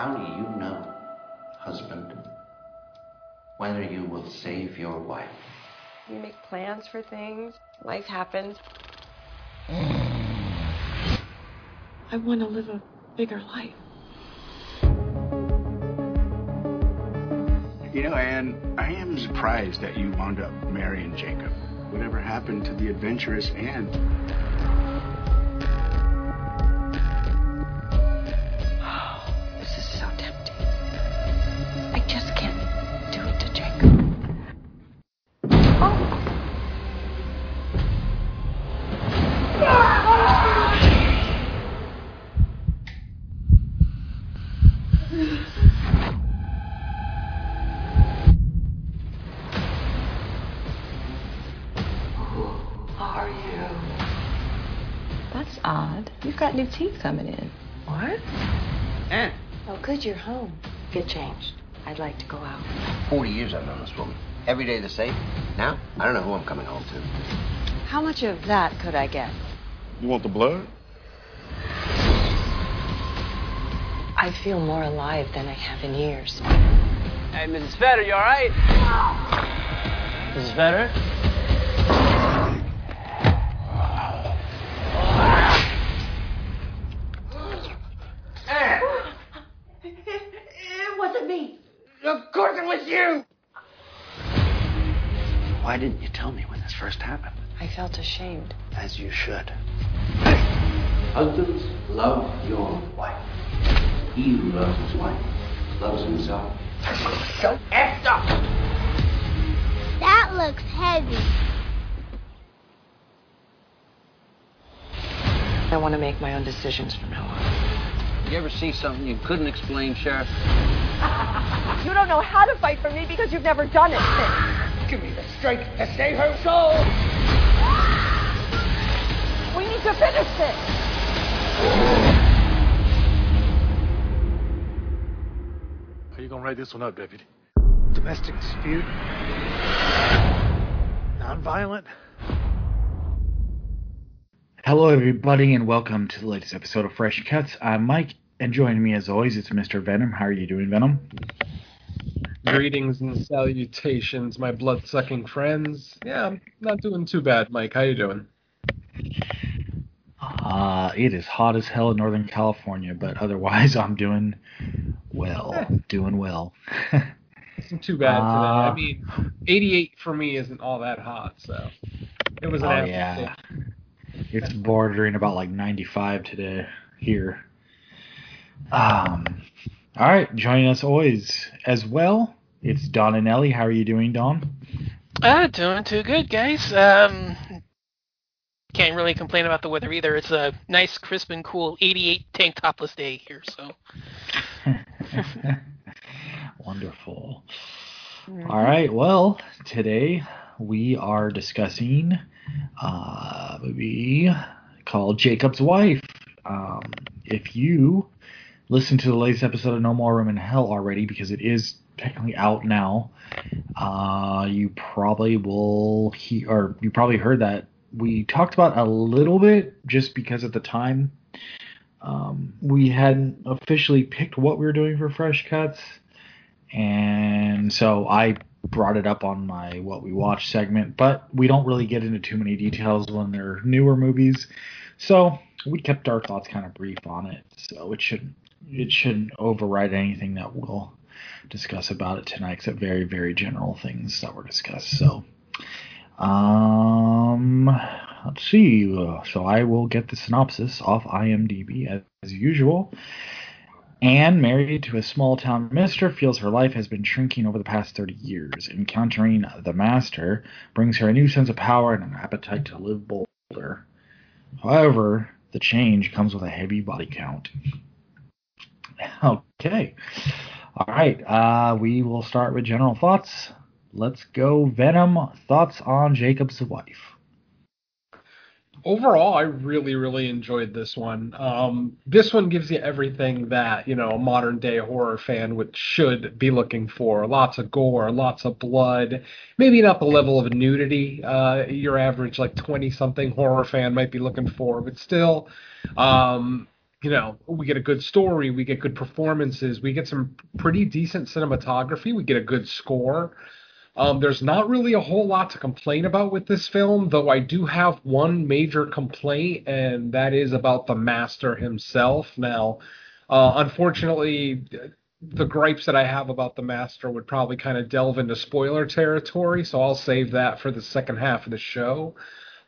How do you know, husband, whether you will save your wife? You make plans for things. Life happens. I want to live a bigger life. You know, Anne, I am surprised that you wound up marrying Jacob. Whatever happened to the adventurous Anne? Got new teeth coming in. What? Anne, Oh, good, you're home. Get changed. I'd like to go out. 40 years I've known this woman. Every day the same. Now, I don't know who I'm coming home to. How much of that could I get? You want the blood? I feel more alive than I have in years. Hey, Mrs. Fedder, you all right? Mrs. Fedder? Felt ashamed. As you should. Husbands, love your wife. He who loves his wife loves himself. So effed up! That looks heavy. I want to make my own decisions from now on. You ever see something you couldn't explain, Sheriff? You don't know how to fight for me because you've never done it. Give me the strength to save her soul! We to finish this. How you gonna write this one up, deputy? Domestic dispute. Non-violent? Hello, everybody, and welcome to the latest episode of Fresh Cuts. I'm Mike, and joining me as always, it's Mr. Venom. How are you doing, Venom? Greetings and salutations, my blood-sucking friends. Yeah, I'm not doing too bad, Mike. How you doing? Uh, it is hot as hell in Northern California, but otherwise, I'm doing well. Doing well. Isn't too bad today. Uh, I mean, 88 for me isn't all that hot, so it was an oh, yeah. day. It's bordering about like 95 today here. Um, all right, joining us always as well, it's Don and Ellie. How are you doing, Don? Uh, doing too good, guys. Um, can't really complain about the weather either. It's a nice, crisp, and cool 88 tank topless day here, so. Wonderful. All right. Well, today we are discussing uh, a movie called Jacob's Wife. Um, if you listen to the latest episode of No More Room in Hell already, because it is technically out now, uh, you probably will hear, or you probably heard that we talked about a little bit just because at the time um, we hadn't officially picked what we were doing for Fresh Cuts and so I brought it up on my what we watch segment, but we don't really get into too many details when they're newer movies. So we kept our thoughts kind of brief on it. So it shouldn't it shouldn't override anything that we'll discuss about it tonight, except very, very general things that were discussed. So um let's see. So I will get the synopsis off IMDb as, as usual. Anne, married to a small town minister, feels her life has been shrinking over the past 30 years. Encountering the master brings her a new sense of power and an appetite to live bolder. However, the change comes with a heavy body count. Okay. All right. Uh, we will start with general thoughts. Let's go, Venom. Thoughts on Jacob's wife? Overall, I really, really enjoyed this one. Um, this one gives you everything that you know a modern day horror fan would should be looking for. Lots of gore, lots of blood. Maybe not the level of nudity uh, your average like twenty something horror fan might be looking for, but still, um, you know, we get a good story, we get good performances, we get some pretty decent cinematography, we get a good score. Um, there's not really a whole lot to complain about with this film, though I do have one major complaint, and that is about the master himself. Now, uh, unfortunately, the gripes that I have about the master would probably kind of delve into spoiler territory, so I'll save that for the second half of the show.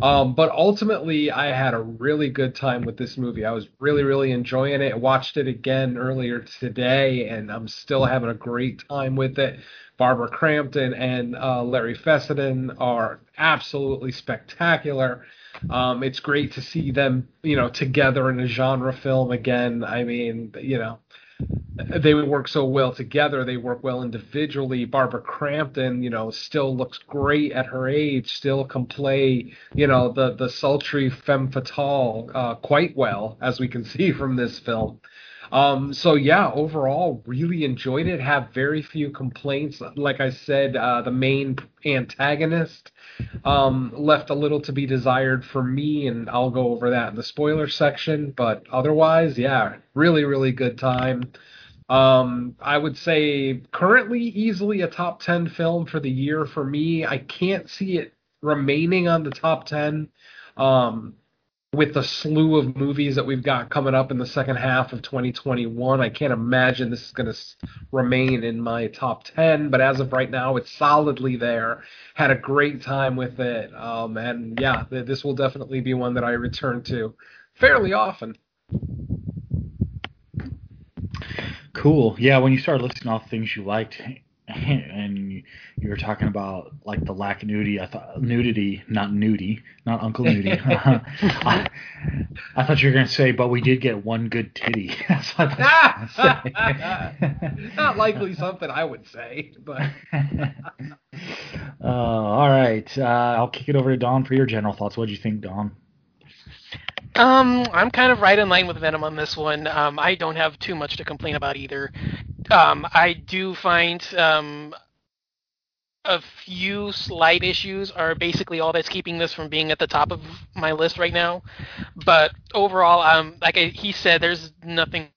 Um, but ultimately, I had a really good time with this movie. I was really, really enjoying it. I watched it again earlier today, and I'm still having a great time with it. Barbara Crampton and uh, Larry Fessenden are absolutely spectacular. Um, it's great to see them, you know, together in a genre film again. I mean, you know, they work so well together. They work well individually. Barbara Crampton, you know, still looks great at her age. Still can play, you know, the the sultry femme fatale uh, quite well, as we can see from this film. Um, so yeah, overall, really enjoyed it. Have very few complaints. Like I said, uh, the main antagonist um, left a little to be desired for me, and I'll go over that in the spoiler section. But otherwise, yeah, really, really good time. Um, I would say currently easily a top 10 film for the year for me. I can't see it remaining on the top 10. Um, with the slew of movies that we've got coming up in the second half of 2021, I can't imagine this is going to remain in my top 10. But as of right now, it's solidly there. Had a great time with it. Um, and yeah, this will definitely be one that I return to fairly often. Cool. Yeah, when you start listing off things you liked, and you were talking about like the lack of nudity. I thought nudity, not nudie, not Uncle Nudie. I, I, thought you were going to say, but we did get one good titty. That's what I thought not likely something I would say, but. uh, all right, uh, I'll kick it over to Don for your general thoughts. What do you think, Don? Um, I'm kind of right in line with Venom on this one. Um, I don't have too much to complain about either. Um, I do find um, a few slight issues are basically all that's keeping this from being at the top of my list right now. But overall, um, like I, he said, there's nothing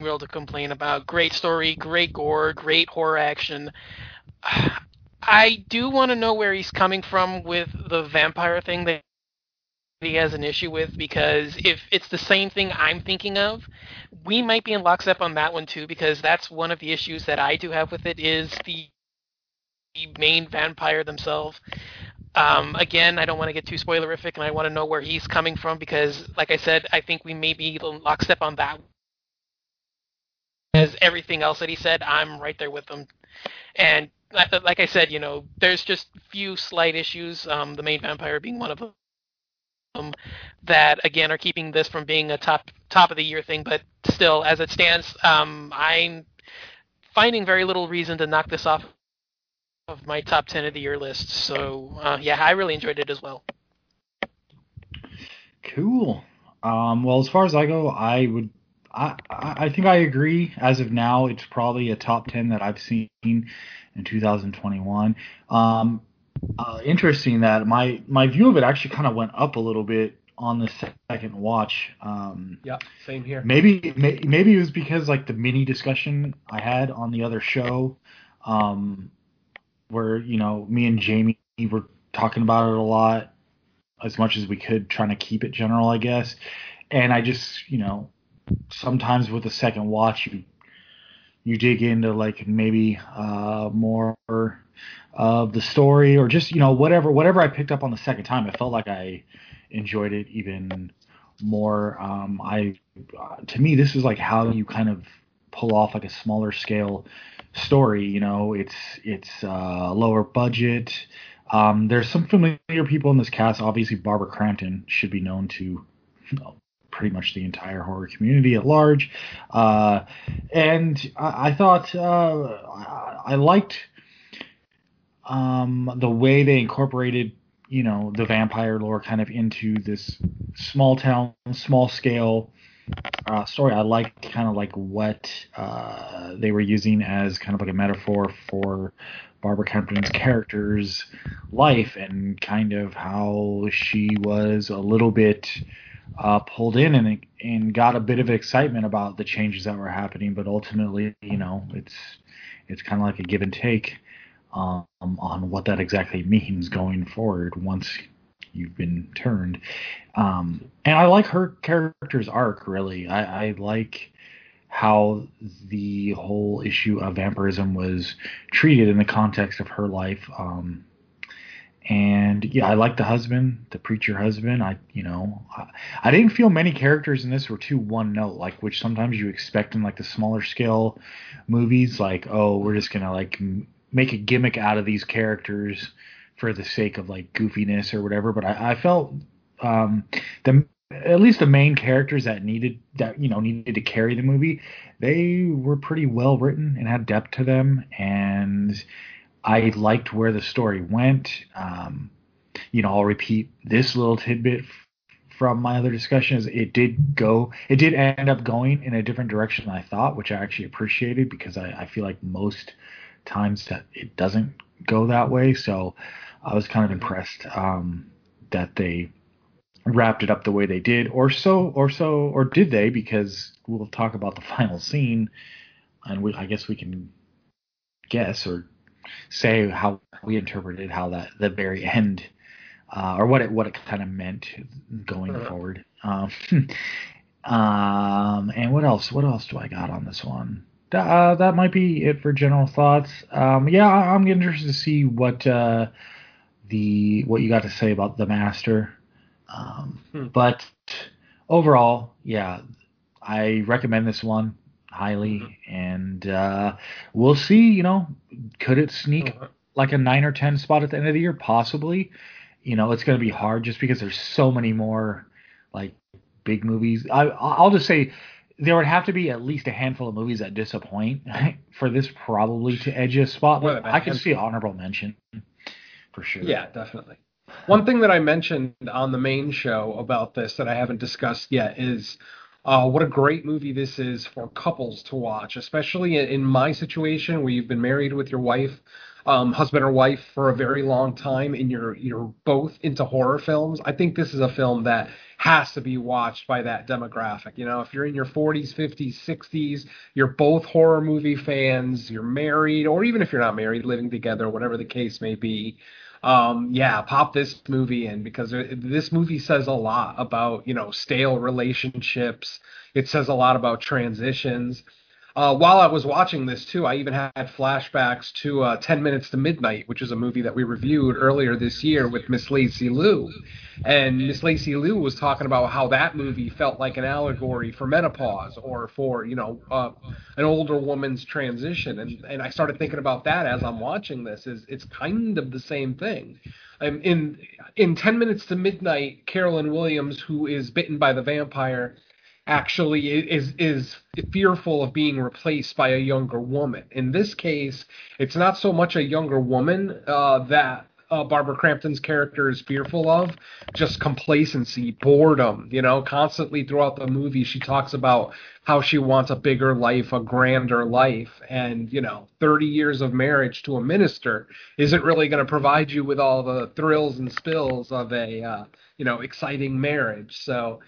real to complain about. Great story, great gore, great horror action. I do want to know where he's coming from with the vampire thing that he has an issue with because if it's the same thing I'm thinking of, we might be in lockstep on that one too because that's one of the issues that I do have with it is the main vampire themselves. Um, again, I don't want to get too spoilerific, and I want to know where he's coming from because, like I said, I think we may be in lockstep on that. As everything else that he said, I'm right there with him. And like I said, you know, there's just few slight issues. Um, the main vampire being one of them that again are keeping this from being a top top of the year thing. But still, as it stands, um, I'm finding very little reason to knock this off of my top ten of the year list. So uh, yeah, I really enjoyed it as well. Cool. Um, well, as far as I go, I would. I, I think I agree. As of now, it's probably a top ten that I've seen in 2021. Um, uh, interesting that my my view of it actually kind of went up a little bit on the second watch. Um, yeah, same here. Maybe may, maybe it was because like the mini discussion I had on the other show, um, where you know me and Jamie were talking about it a lot, as much as we could, trying to keep it general, I guess. And I just you know sometimes with the second watch you you dig into like maybe uh, more of the story or just you know whatever whatever I picked up on the second time, I felt like I enjoyed it even more. Um, I uh, to me this is like how you kind of pull off like a smaller scale story. You know, it's it's uh, lower budget. Um, there's some familiar people in this cast. Obviously, Barbara Crampton should be known to pretty much the entire horror community at large. Uh, and I, I thought uh, I, liked um, the way they incorporated, you know, the vampire lore kind of into this small town, small scale uh, story. I liked kind of like what uh, they were using as kind of like a metaphor for Barbara Crampton's character's life and kind of how she was a little bit uh, pulled in and and got a bit of excitement about the changes that were happening. But ultimately, you know, it's it's kind of like a give and take um, on what that exactly means going forward once you've been turned. Um, and I like her character's arc really. I, I like how the whole issue of vampirism was treated in the context of her life. Um, and yeah, I like the husband, the preacher husband. I, you know, I, I didn't feel many characters in this were too one note, like which sometimes you expect in like the smaller scale movies. Like, oh, we're just gonna like m- make a gimmick out of these characters for the sake of like goofiness or whatever. But I, I felt um, the at least the main characters that needed that you know needed to carry the movie, they were pretty well written and had depth to them and I liked where the story went. Um, you know, I'll repeat this little tidbit from my other discussions. It did go, it did end up going in a different direction than I thought, which I actually appreciated because I, I feel like most times that it doesn't go that way. So I was kind of impressed um, that they wrapped it up the way they did, or so, or so, or did they? Because we'll talk about the final scene, and we, I guess we can guess or say how we interpreted how that the very end uh, or what it what it kind of meant going uh-huh. forward. Um, um, and what else? What else do I got on this one? Uh, that might be it for general thoughts. Um, yeah, I'm interested to see what uh, the what you got to say about the master. Um, hmm. But overall, yeah, I recommend this one highly, mm-hmm. and uh, we'll see. You know, could it sneak uh-huh. like a nine or ten spot at the end of the year? Possibly. You know, it's going to be hard just because there's so many more like big movies. I, I'll just say there would have to be at least a handful of movies that disappoint for this probably to edge a spot. But I can see honorable mention for sure. Yeah, definitely. One thing that I mentioned on the main show about this that I haven't discussed yet is uh, what a great movie this is for couples to watch, especially in, my situation where you've been married with your wife, um, husband or wife, for a very long time, and you're you're both into horror films. I think this is a film that has to be watched by that demographic. You know, if you're in your 40s, 50s, 60s, you're both horror movie fans, you're married, or even if you're not married, living together, whatever the case may be um, yeah, pop this movie in because this movie says a lot about you know stale relationships. It says a lot about transitions. Uh, while I was watching this too, I even had flashbacks to uh, 10 Minutes to Midnight, which is a movie that we reviewed earlier this year with Miss Lacey Liu. And Miss Lacey Liu was talking about how that movie felt like an allegory for menopause or for, you know, uh, an older woman's transition. And, and I started thinking about that as I'm watching this. Is It's kind of the same thing. Um, in in 10 Minutes to Midnight, Caroline Williams, who is bitten by the vampire, actually is is fearful of being replaced by a younger woman. In this case, it's not so much a younger woman uh, that uh, Barbara Crampton's character is fearful of, just complacency, boredom. You know, constantly throughout the movie, she talks about how she wants a bigger life, a grander life, and you know, 30 years of marriage to a minister isn't really going to provide you with all the thrills and spills of a uh, you know exciting marriage. So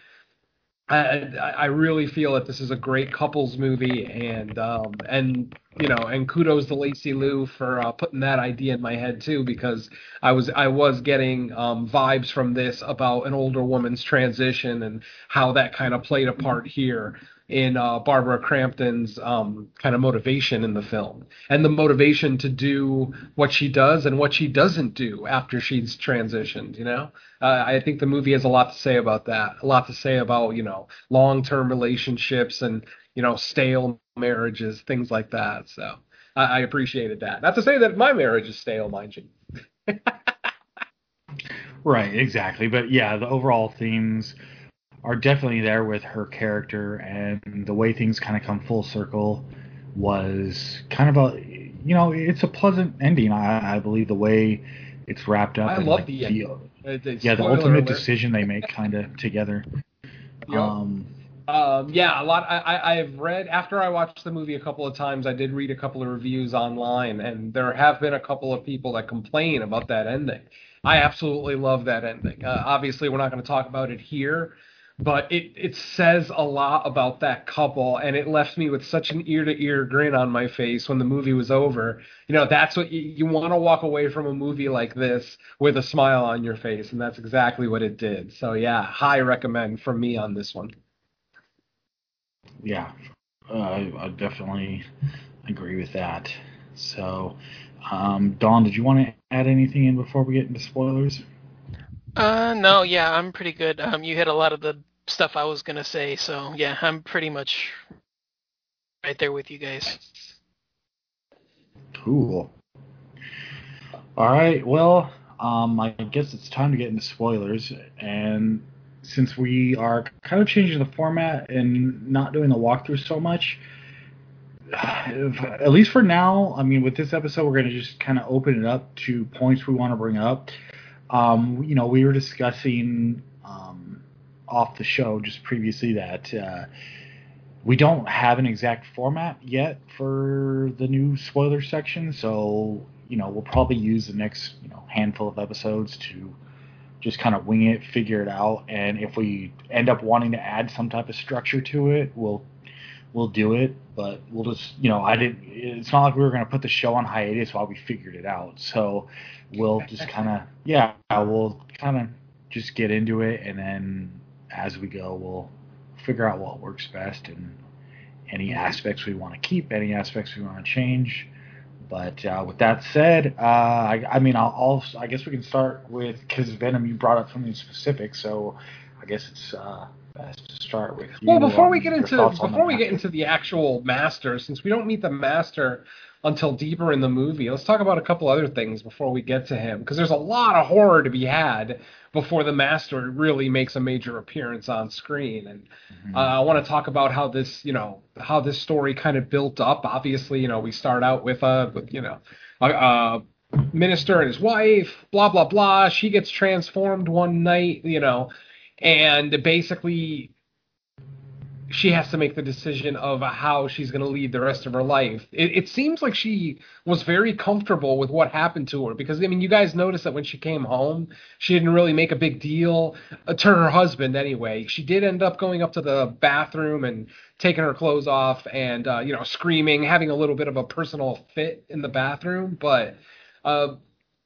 I, really feel that this is a great couples movie, and um, and you know, and kudos to Lacey Liu for uh, putting that idea in my head too, because I was I was getting um, vibes from this about an older woman's transition and how that kind of played a part here in uh, Barbara Crampton's um, kind of motivation in the film and the motivation to do what she does and what she doesn't do after she's transitioned. You know, uh, I think the movie has a lot to say about that. A lot to say about you know long-term relationships and you know stale marriages, things like that. So I, I appreciated that. Not to say that my marriage is stale, mind you. right, exactly. But yeah, the overall themes are definitely there with her character and the way things kind of come full circle was kind of a you know it's a pleasant ending I, I believe the way it's wrapped up I and love like the, the yeah the ultimate alert. decision they make kind of together yep. um um, yeah, a lot. I, I've read after I watched the movie a couple of times. I did read a couple of reviews online, and there have been a couple of people that complain about that ending. I absolutely love that ending. Uh, obviously, we're not going to talk about it here, but it it says a lot about that couple, and it left me with such an ear to ear grin on my face when the movie was over. You know, that's what you, you want to walk away from a movie like this with a smile on your face, and that's exactly what it did. So yeah, high recommend from me on this one. Yeah, uh, I, I definitely agree with that. So, um, Don, did you want to add anything in before we get into spoilers? Uh, no, yeah, I'm pretty good. Um, you hit a lot of the stuff I was gonna say, so yeah, I'm pretty much right there with you guys. Cool. All right, well, um, I guess it's time to get into spoilers, and since we are kind of changing the format and not doing the walkthrough so much, at least for now, I mean, with this episode, we're going to just kind of open it up to points we want to bring up. Um, you know, we were discussing um, off the show just previously that uh, we don't have an exact format yet for the new spoiler section, so you know we'll probably use the next you know handful of episodes to just kind of wing it, figure it out, and if we end up wanting to add some type of structure to it, we'll we'll do it. But we'll just you know I didn't. It's not like we were going to put the show on hiatus while we figured it out. So we'll just kind of yeah we'll kind of just get into it, and then as we go we'll figure out what works best and any aspects we want to keep, any aspects we want to change. But uh, with that said, uh, I, I, mean, I'll, i guess we can start with because Venom, you brought up something specific, so I guess it's uh, best to start with. You, well, before we um, get into before we get into the actual master, since we don't meet the master until deeper in the movie, let's talk about a couple other things before we get to him, because there's a lot of horror to be had before the master really makes a major appearance on screen. And mm-hmm. uh, I want to talk about how this, you know, how this story kind of built up. Obviously, you know, we start out with a, with, you know, a, a minister and his wife, blah blah blah. She gets transformed one night, you know, and basically she has to make the decision of how she's going to lead the rest of her life. It, it, seems like she was very comfortable with what happened to her because I mean, you guys noticed that when she came home, she didn't really make a big deal uh, to her husband anyway. She did end up going up to the bathroom and taking her clothes off and uh, you know screaming, having a little bit of a personal fit in the bathroom, but. Uh,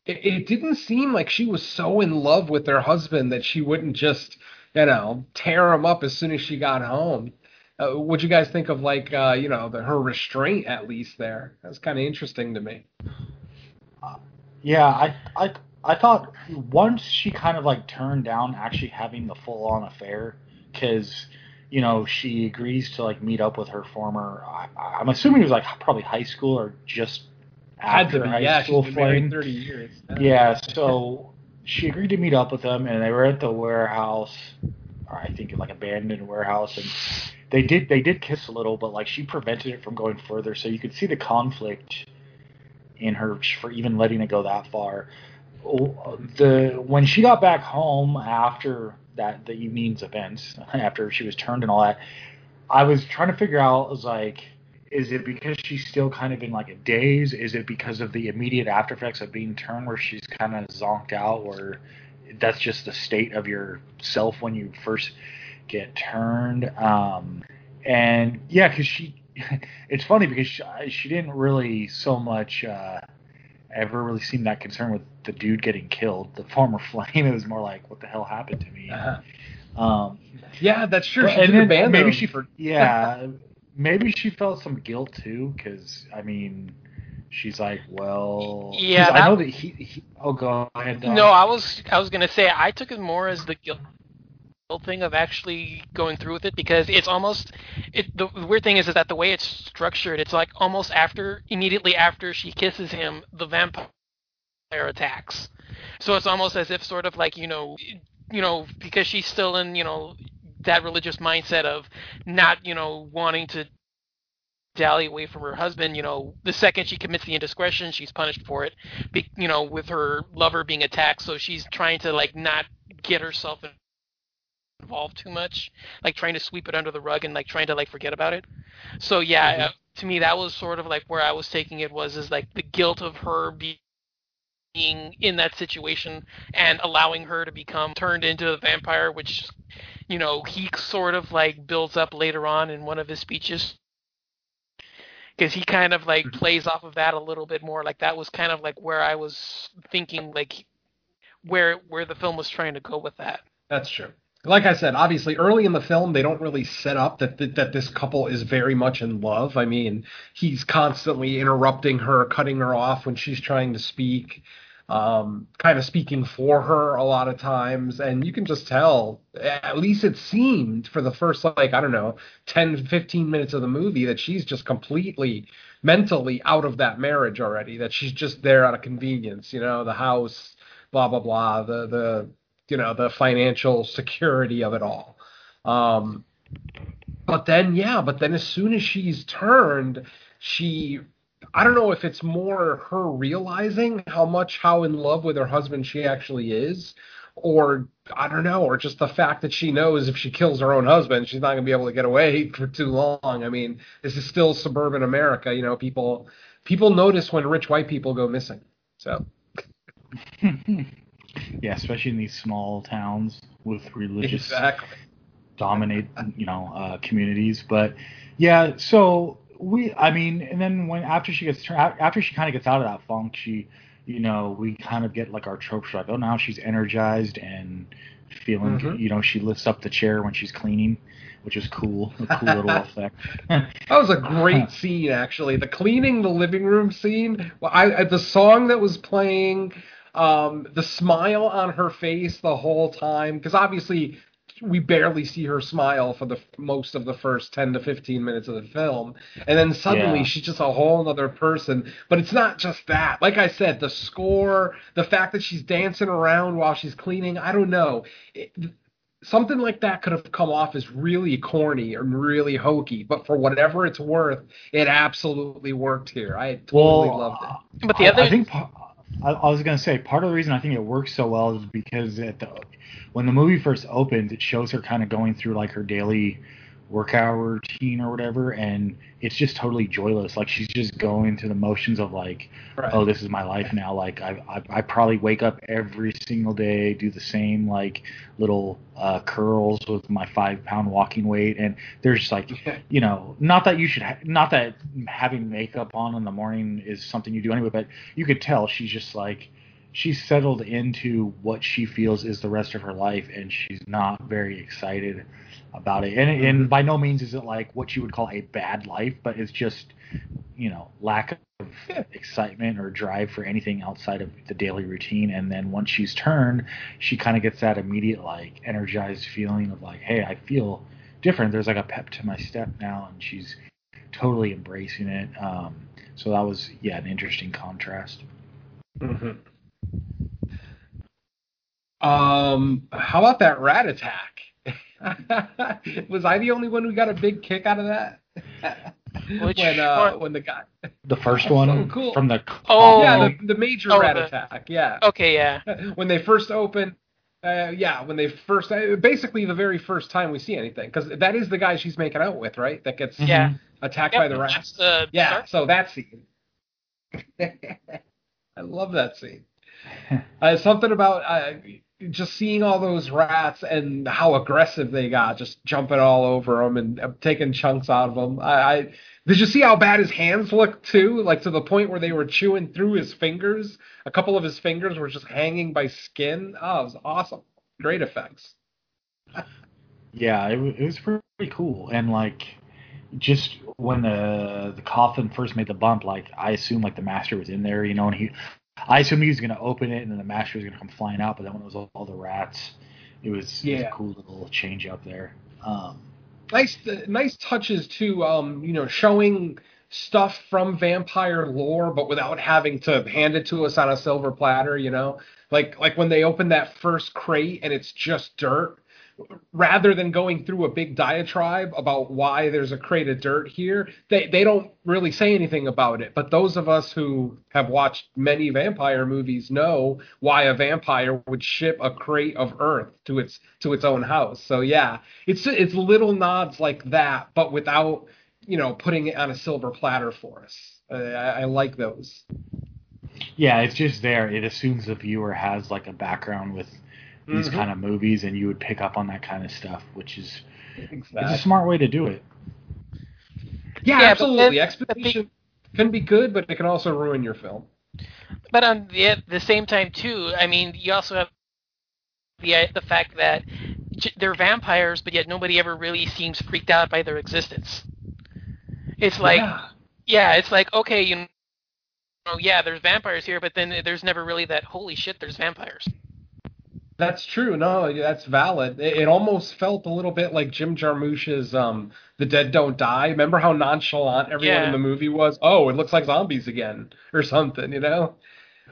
it, it didn't seem like she was so in love with her husband that she wouldn't just you know, tear him up as soon as she got home. Uh, what you guys think of like uh, you know the, her restraint at least there? That's kind of interesting to me. Uh, yeah, I I I thought once she kind of like turned down actually having the full on affair because you know she agrees to like meet up with her former. I, am assuming it was like probably high school or just after high yeah, school she's been married thirty years. Yeah, so she agreed to meet up with them, and they were at the warehouse, or I think like abandoned warehouse, and they did they did kiss a little, but like she prevented it from going further, so you could see the conflict in her for even letting it go that far. Oh, the when she got back home after that the evening's events, after she was turned and all that, I was trying to figure out was like is it because she's still kind of in like a daze? Is it because of the immediate after effects of being turned where she's kind of zonked out or that's just the state of your self when you first get turned? Um, and yeah, because she, it's funny because she, she, didn't really so much uh, ever really seem that concerned with the dude getting killed, the former flame. It was more like, what the hell happened to me? Uh-huh. Um, yeah, that's true. She and then maybe she, for, yeah, maybe she felt some guilt too, because I mean, she's like, well, yeah, that, I know that he, he oh, go ahead. Don. No, I was I was gonna say I took it more as the guilt thing of actually going through with it because it's almost it the weird thing is, is that the way it's structured it's like almost after immediately after she kisses him the vampire attacks so it's almost as if sort of like you know you know because she's still in you know that religious mindset of not, you know, wanting to dally away from her husband. You know, the second she commits the indiscretion, she's punished for it. Be, you know, with her lover being attacked, so she's trying to like not get herself involved too much, like trying to sweep it under the rug and like trying to like forget about it. So yeah, mm-hmm. uh, to me that was sort of like where I was taking it was is like the guilt of her being being in that situation and allowing her to become turned into a vampire, which you know he sort of like builds up later on in one of his speeches because he kind of like mm-hmm. plays off of that a little bit more. Like that was kind of like where I was thinking like where where the film was trying to go with that. That's true. Like I said, obviously early in the film they don't really set up that that, that this couple is very much in love. I mean, he's constantly interrupting her, cutting her off when she's trying to speak um, kind of speaking for her a lot of times. And you can just tell, at least it seemed for the first, like, I don't know, 10, 15 minutes of the movie, that she's just completely mentally out of that marriage already, that she's just there out of convenience, you know, the house, blah, blah, blah, the, the, you know, the financial security of it all. Um, but then, yeah, but then as soon as she's turned, she I don't know if it's more her realizing how much how in love with her husband she actually is, or I don't know, or just the fact that she knows if she kills her own husband, she's not going to be able to get away for too long. I mean, this is still suburban America. You know, people people notice when rich white people go missing. So. yeah, especially in these small towns with religious exactly. dominate, you know, uh, communities. But yeah, so we i mean and then when after she gets after she kind of gets out of that funk she you know we kind of get like our tropes like oh now she's energized and feeling mm-hmm. you know she lifts up the chair when she's cleaning which is cool a cool little effect that was a great scene actually the cleaning the living room scene well, I, I the song that was playing um, the smile on her face the whole time because obviously we barely see her smile for the most of the first 10 to 15 minutes of the film. And then suddenly yeah. she's just a whole other person. But it's not just that. Like i said the score the fact that she's dancing around while she's cleaning i don't know. It, something like that could have come off as really corny or really hokey. But for whatever it's worth it absolutely worked here. I totally well, loved it. But the other I, I think I, I was to say part of the reason I think it works so well is because at the when the movie first opens, it shows her kind of going through like her daily workout routine or whatever, and it's just totally joyless. Like she's just going through the motions of like, right. oh, this is my life now. Like I, I, I probably wake up every single day, do the same like little uh, curls with my five pound walking weight, and there's like, you know, not that you should, ha- not that having makeup on in the morning is something you do anyway, but you could tell she's just like she's settled into what she feels is the rest of her life and she's not very excited about it and, and mm-hmm. by no means is it like what you would call a bad life but it's just you know lack of excitement or drive for anything outside of the daily routine and then once she's turned she kind of gets that immediate like energized feeling of like hey i feel different there's like a pep to my step now and she's totally embracing it um, so that was yeah an interesting contrast mm-hmm. Um, how about that rat attack? was I the only one who got a big kick out of that? Which when uh, when the guy the first one? So cool. from the oh. yeah the, the major oh, rat the, attack yeah. Okay yeah. When they first open uh, yeah when they first uh, basically the very first time we see anything because that is the guy she's making out with right? That gets yeah. attacked yep, by the rats. the yeah so that scene. I love that scene. Uh, something about uh, just seeing all those rats and how aggressive they got, just jumping all over them and uh, taking chunks out of them. I, I did you see how bad his hands looked too? Like to the point where they were chewing through his fingers. A couple of his fingers were just hanging by skin. Oh, it was awesome. Great effects. yeah, it, it was pretty cool. And like, just when the the coffin first made the bump, like I assume like the master was in there, you know, and he I assume he was going to open it and then the master was going to come flying out, but then when it was all, all the rats, it was, yeah. it was, a cool little change up there. Um, nice, nice touches too. Um, you know, showing stuff from vampire lore, but without having to hand it to us on a silver platter. You know, like like when they open that first crate and it's just dirt rather than going through a big diatribe about why there's a crate of dirt here, they, they don't really say anything about it. But those of us who have watched many vampire movies know why a vampire would ship a crate of earth to its to its own house. So yeah, it's it's little nods like that, but without you know putting it on a silver platter for us. I, I like those. Yeah, it's just there. It assumes the viewer has like a background with these Mhm. kind of movies, and you would pick up on that kind of stuff, which is Exactly. it's a smart way to do it. Yeah, Yeah, absolutely. then- Exposition can be good, but it can also ruin your film. But on the, at the same time, too, I mean, you also have the the fact that they're vampires, but yet nobody ever really seems freaked out by their existence. It's like, yeah. yeah, it's like okay, you know, yeah, there's vampires here, but then there's never really that holy shit, there's vampires. That's true. No, that's valid. It, it almost felt a little bit like Jim Jarmusch's um, "The Dead Don't Die." Remember how nonchalant everyone Yeah. in the movie was? Oh, it looks like zombies again, or something. You know,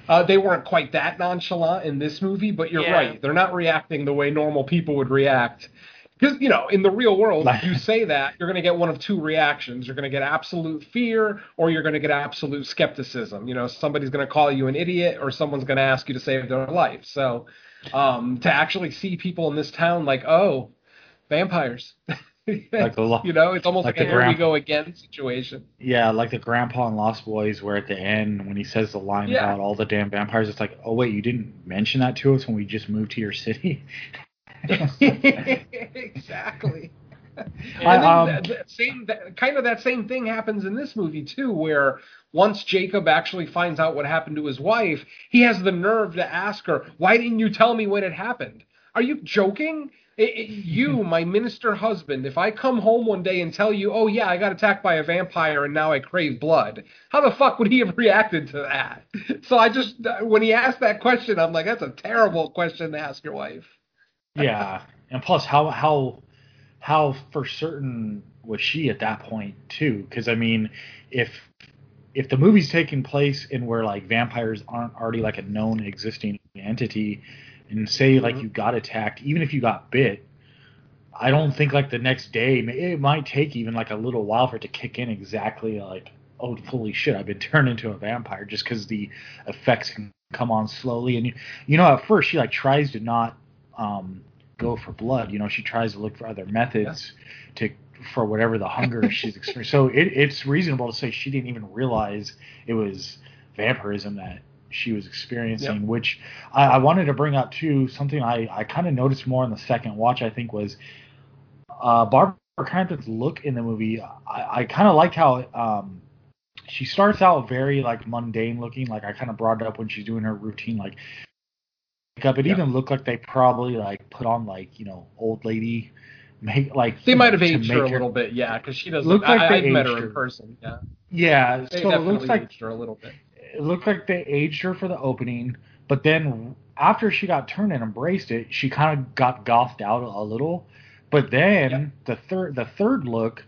uh, they weren't quite that nonchalant in this movie, but you're Yeah. right. They're not reacting the way normal people would react. Because you know, in the real world, if you say that, you're going to get one of two reactions. You're going to get absolute fear, or you're going to get absolute skepticism. You know, somebody's going to call you an idiot, or someone's going to ask you to save their life. So, um, to actually see people in this town like, oh, vampires. Like the you know, it's almost like like, a here we go again situation. Yeah, like the grandpa in Lost Boys, where at the end when he says the line Yeah. about all the damn vampires, it's like, oh wait, you didn't mention that to us when we just moved to your city. exactly. And I, then um, that, that same that, kind of that same thing happens in this movie too, where once Jacob actually finds out what happened to his wife, he has the nerve to ask her, "Why didn't you tell me when it happened? Are you joking?" I- I- you, my minister husband, if I come home one day and tell you, "Oh yeah, I got attacked by a vampire and now I crave blood," how the fuck would he have reacted to that? So I just, when he asked that question, I'm like, "That's a terrible question to ask your wife." yeah, and plus, how how how for certain was she at that point too? Because I mean, if if the movie's taking place in where like vampires aren't already like a known existing entity, and say like Mhm. you got attacked, even if you got bit, I don't think like the next day it might take even like a little while for it to kick in exactly like oh holy shit I've been turned into a vampire just because the effects can come on slowly and you you know at first she like tries to not um go for blood you know she tries to look for other methods to for whatever the hunger she's experiencing so it, it's reasonable to say she didn't even realize it was vampirism that she was experiencing which I, I wanted to bring up too something I, I kind of noticed more in the second watch I think was uh, Barbara Crampton's look in the movie. I, I kind of liked how um, she starts out very like mundane looking. Like I kind of brought it up when she's doing her routine, like makeup. It Yeah. even looked like they probably like put on like you know old lady make like They might have aged her a little bit, yeah, because she doesn't. Look like I, they I've met her her. in person. Yeah, Yeah, they so it looks like aged her a little bit. it looked like they aged her for the opening, but then after she got turned and embraced it, she kind of got gothed out a, little. But then Yeah. the third the third look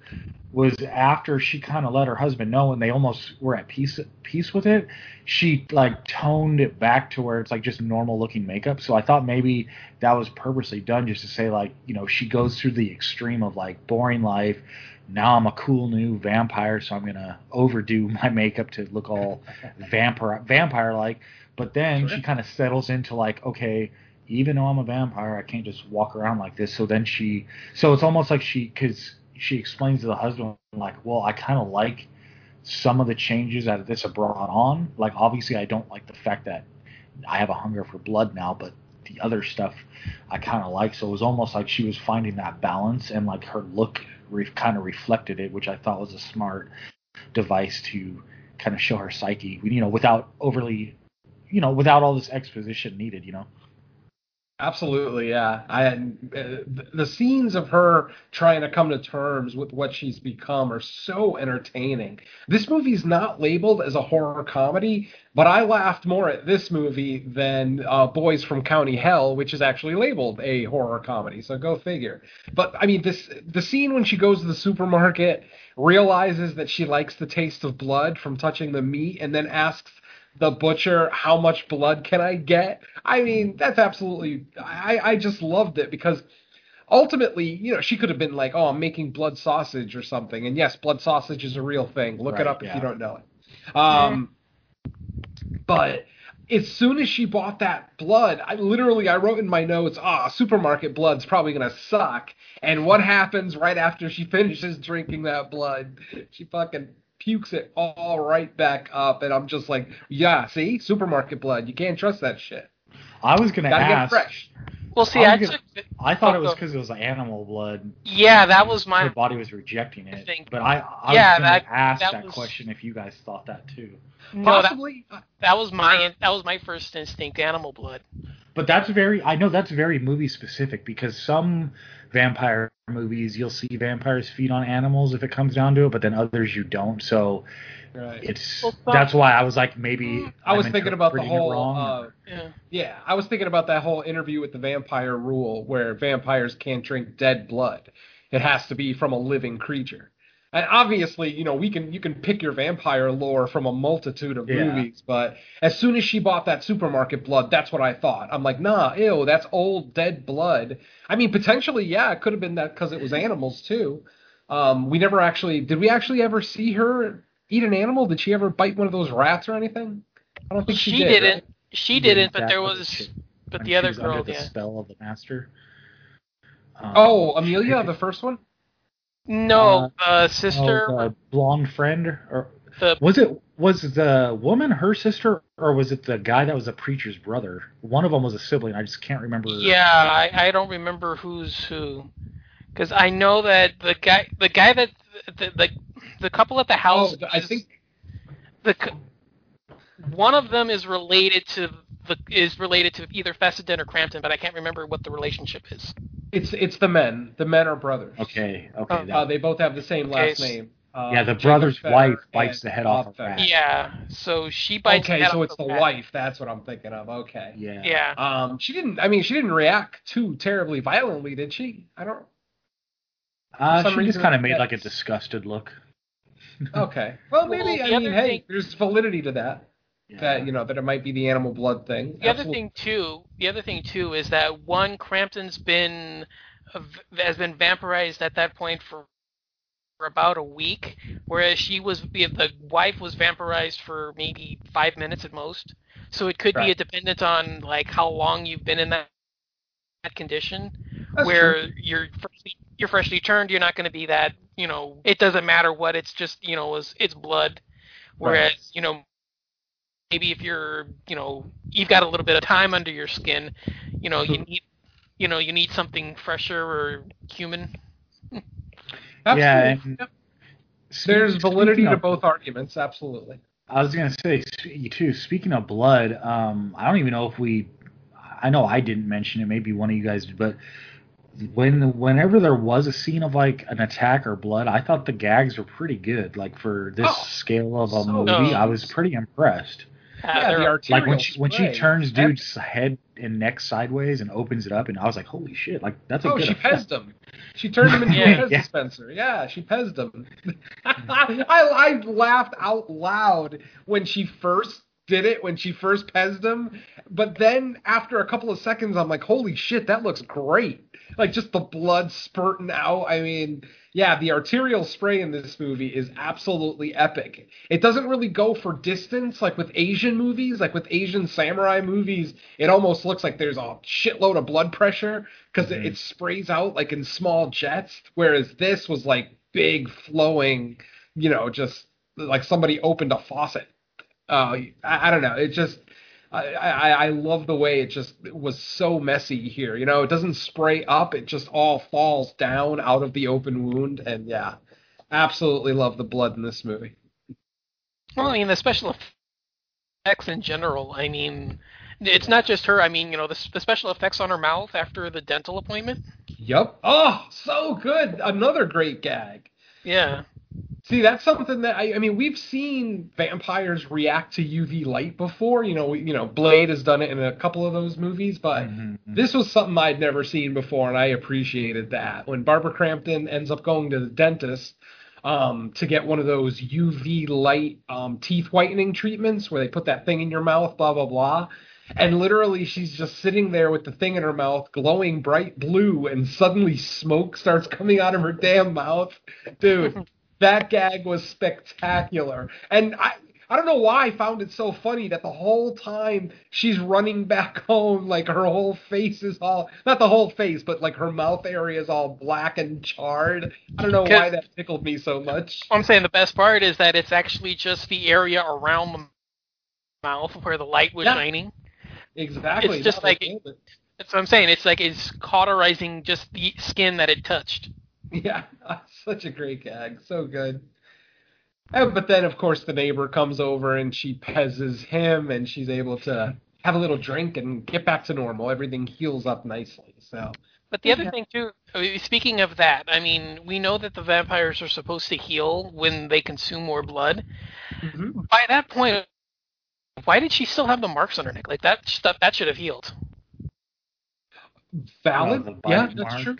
was after she kind of let her husband know and they almost were at peace peace with it. She like toned it back to where it's like just normal looking makeup. So I thought maybe that was purposely done just to say like, you know, she goes through the extreme of like boring life. Now I'm a cool new vampire, so I'm gonna overdo my makeup to look all vampire vampire like. But then Sure. she kind of settles into like, okay, even though I'm a vampire, I can't just walk around like this. So then she, so it's almost like she, because she explains to the husband like, well, I kind of like some of the changes that this have brought on. Like, obviously, I don't like the fact that I have a hunger for blood now, but the other stuff I kind of like. So it was almost like she was finding that balance, and like her look re- kind of reflected it, which I thought was a smart device to kind of show her psyche, you know, without overly, you know, without all this exposition needed, you know. Absolutely, yeah. I uh, the scenes of her trying to come to terms with what she's become are so entertaining. This movie's not labeled as a horror comedy, but I laughed more at this movie than uh, Boys from County Hell, which is actually labeled a horror comedy. So go figure. But I mean, this the scene when she goes to the supermarket, realizes that she likes the taste of blood from touching the meat, and then asks the butcher how much blood can i get? I mean that's absolutely i i just loved it because ultimately you know she could have been like oh i'm making blood sausage or something. And yes blood sausage is a real thing. Look Right, it up if you don't know it. Um but as soon as she bought that blood, I literally I wrote in my notes, ah, supermarket blood's probably gonna suck. And what happens right after she finishes drinking that blood? She fucking pukes it all right back up, and I'm just like, yeah, see, supermarket blood. You can't trust that shit. I was gonna Gotta ask. get fresh. Well, see, I I was took. gonna- I thought Oh, it was oh, because it was animal blood. Yeah, that was my. Her body was rejecting it. think- But I, I Yeah, was gonna that- ask that that, was- question if you guys thought that too. No, that, Possibly. that was my that was my first instinct, animal blood. But that's very I know that's very movie specific because some vampire movies you'll see vampires feed on animals if it comes down to it, but then others you don't. So Right. it's Well, some- that's why I was like maybe I was I'm thinking about the whole. wrong. Uh, Yeah. yeah, I was thinking about that whole interview with the vampire rule, where vampires can't drink dead blood. It has to be from a living creature. And obviously, you know, we can you can pick your vampire lore from a multitude of Yeah. movies, but as soon as she bought that supermarket blood, that's what I thought. I'm like, nah, ew, that's old dead blood. I mean, potentially, yeah, it could have been that because it was animals too. Um, we never actually did. We actually ever see her eat an animal? Did she ever bite one of those rats or anything? I don't think she, She did. didn't. right? She didn't, but there was was, but the she other was under girl, the yeah. spell of the master. Um, Oh, Amelia, the first one. No, Uh, the sister, oh, the blonde friend, or the was it was the woman her sister, or was it the guy that was a preacher's brother? One of them was a sibling. I just can't remember. yeah, I, I don't remember who's who, because I know that the guy, the guy that the the, the couple at the house, Oh, I think the one of them is related to the is related to either Fessenden or Crampton, but I can't remember what the relationship is. it's it's the men. The men are brothers. Okay. Okay. Uh, that- Uh, they both have the same Okay, last s- name. Uh, Yeah, the brother's Fedder wife bites the head off Bob a rat. Yeah, so she bites. the Okay, head so off it's the rat. wife. That's what I'm thinking of. Okay. yeah. Yeah. Um, she didn't. I mean, she didn't react too terribly violently, did she? I don't. Uh, she just kind of made that- like a disgusted look. Okay. Well, maybe. Well, I mean, other hey, thing- there's validity to that. Yeah. That you know that it might be the animal blood thing. The other thing too, the other thing too is that one Crampton's been uh, has been vampirized at that point for for about a week, whereas she was the wife was vampirized for maybe five minutes at most. So it could be a dependent on like how long you've been in that that condition, That's where true. you're freshly, you're freshly turned. You're not going to be that you know. It doesn't matter what. It's just you know it's, it's blood. Whereas you know maybe if you're you know you've got a little bit of time under your skin you know you need you know you need something fresher or human Yeah, Absolutely. and Yep. There's validity speaking to both arguments. Absolutely. I was gonna say too. Speaking of blood, um, I don't even know if we. I know I didn't mention it. Maybe one of you guys did, but when whenever there was a scene of like an attack or blood, I thought the gags were pretty good. Like for this Oh, scale of a so movie, good. I was pretty impressed. Yeah, the arterial Like when she when she spray. turns That- dude's head and neck sideways and opens it up, and I was like, holy shit! Like that's a Oh, good. she effect. pezzed him. She turned him into Yeah. a Pez Yeah. dispenser. Yeah, she pezzed him. I, I laughed out loud when she first did it, when she first pezzed him. But then after a couple of seconds, I'm like, holy shit, that looks great. Like just the blood spurting out. I mean, yeah, the arterial spray in this movie is absolutely epic. It doesn't really go for distance like with Asian movies, like with Asian samurai movies. It almost looks like there's a shitload of blood pressure because it, it sprays out like in small jets. Whereas this was like big flowing, you know, just like somebody opened a faucet. Uh, I, I don't know. It just I, I, I love the way it just was so messy here. You know, it doesn't spray up; it just all falls down out of the open wound. And yeah, absolutely love the blood in this movie. well i mean the special effects in general i mean it's not just her i mean you know the, the special effects on her mouth after the dental appointment Yup. Oh, so good! Another great gag. yeah See, that's something that I, I mean, we've seen vampires react to UV light before. You know, we, you know, Blade has done it in a couple of those movies, but Mhm. this was something I'd never seen before, and I appreciated that. When Barbara Crampton ends up going to the dentist um, to get one of those UV light um, teeth whitening treatments, where they put that thing in your mouth, blah blah blah. And literally, she's just sitting there with the thing in her mouth, glowing bright blue, and suddenly smoke starts coming out of her damn mouth. Dude, that gag was spectacular. And I I don't know why I found it so funny that the whole time she's running back home, like her whole face is all not the whole face, but like her mouth area is all black and charred. I don't know why that tickled me so much. I'm saying the best part is that it's actually just the area around the mouth where the light was Yeah. shining. Exactly. It's just No, like it. that's what I'm saying. It's like it's cauterizing just the skin that it touched. Yeah, such a great gag. So good. And, but then, of course, the neighbor comes over and she pezzes him, and she's able to have a little drink and get back to normal. Everything heals up nicely. So, But the other thing too, speaking of that, I mean, we know that the vampires are supposed to heal when they consume more blood. Mm-hmm. By that point, why did she still have the marks on her neck? Like that stuff that should have healed. valid. The bite yeah, that's marks. true.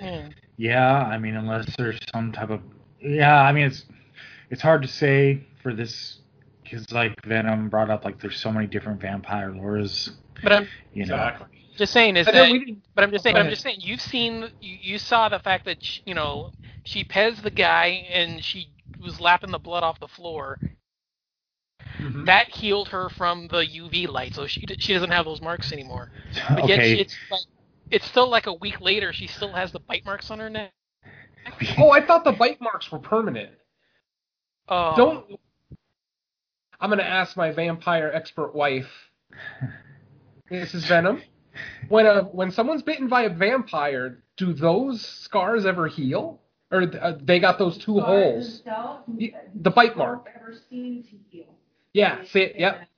Yeah. Yeah, I mean, unless there's some type of yeah, I mean, it's it's hard to say for this because like Venom brought up like there's so many different vampire lores, But I'm you know. Exactly. just saying is But that. But I'm just saying. Go I'm just saying. You've seen. You, you saw the fact that sh you know she pez the guy and she was lapping the blood off the floor. Mhm. That healed her from the UV light, so she she doesn't have those marks anymore. But yet okay. she, it's like it's still like a week later. She still has the bite marks on her neck. Oh, I thought the bite marks were permanent. Oh, Don't. I'm gonna ask my vampire expert wife. This is Venom. When a when someone's bitten by a vampire, do those scars ever heal, or uh, they got those two holes? The- the bite mark. Yeah. See it. Yep.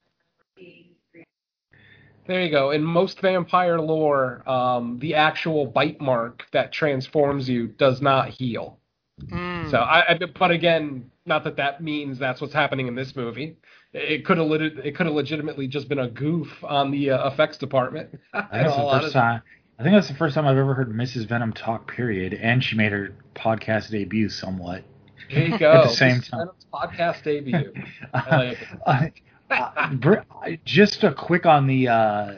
There you go. In most vampire lore, um, the actual bite mark that transforms you does not heal. Mm. So, I, I, but again, not that that means that's what's happening in this movie. It could have it could have legitimately just been a goof on the uh, effects department. I think that's the first time. I think that's the first time I've ever heard Mrs. Venom talk. Period, and she made her podcast debut somewhat. There you go. At the same This is time. Venom's podcast debut. I like it. Uh, uh, just a quick on the uh,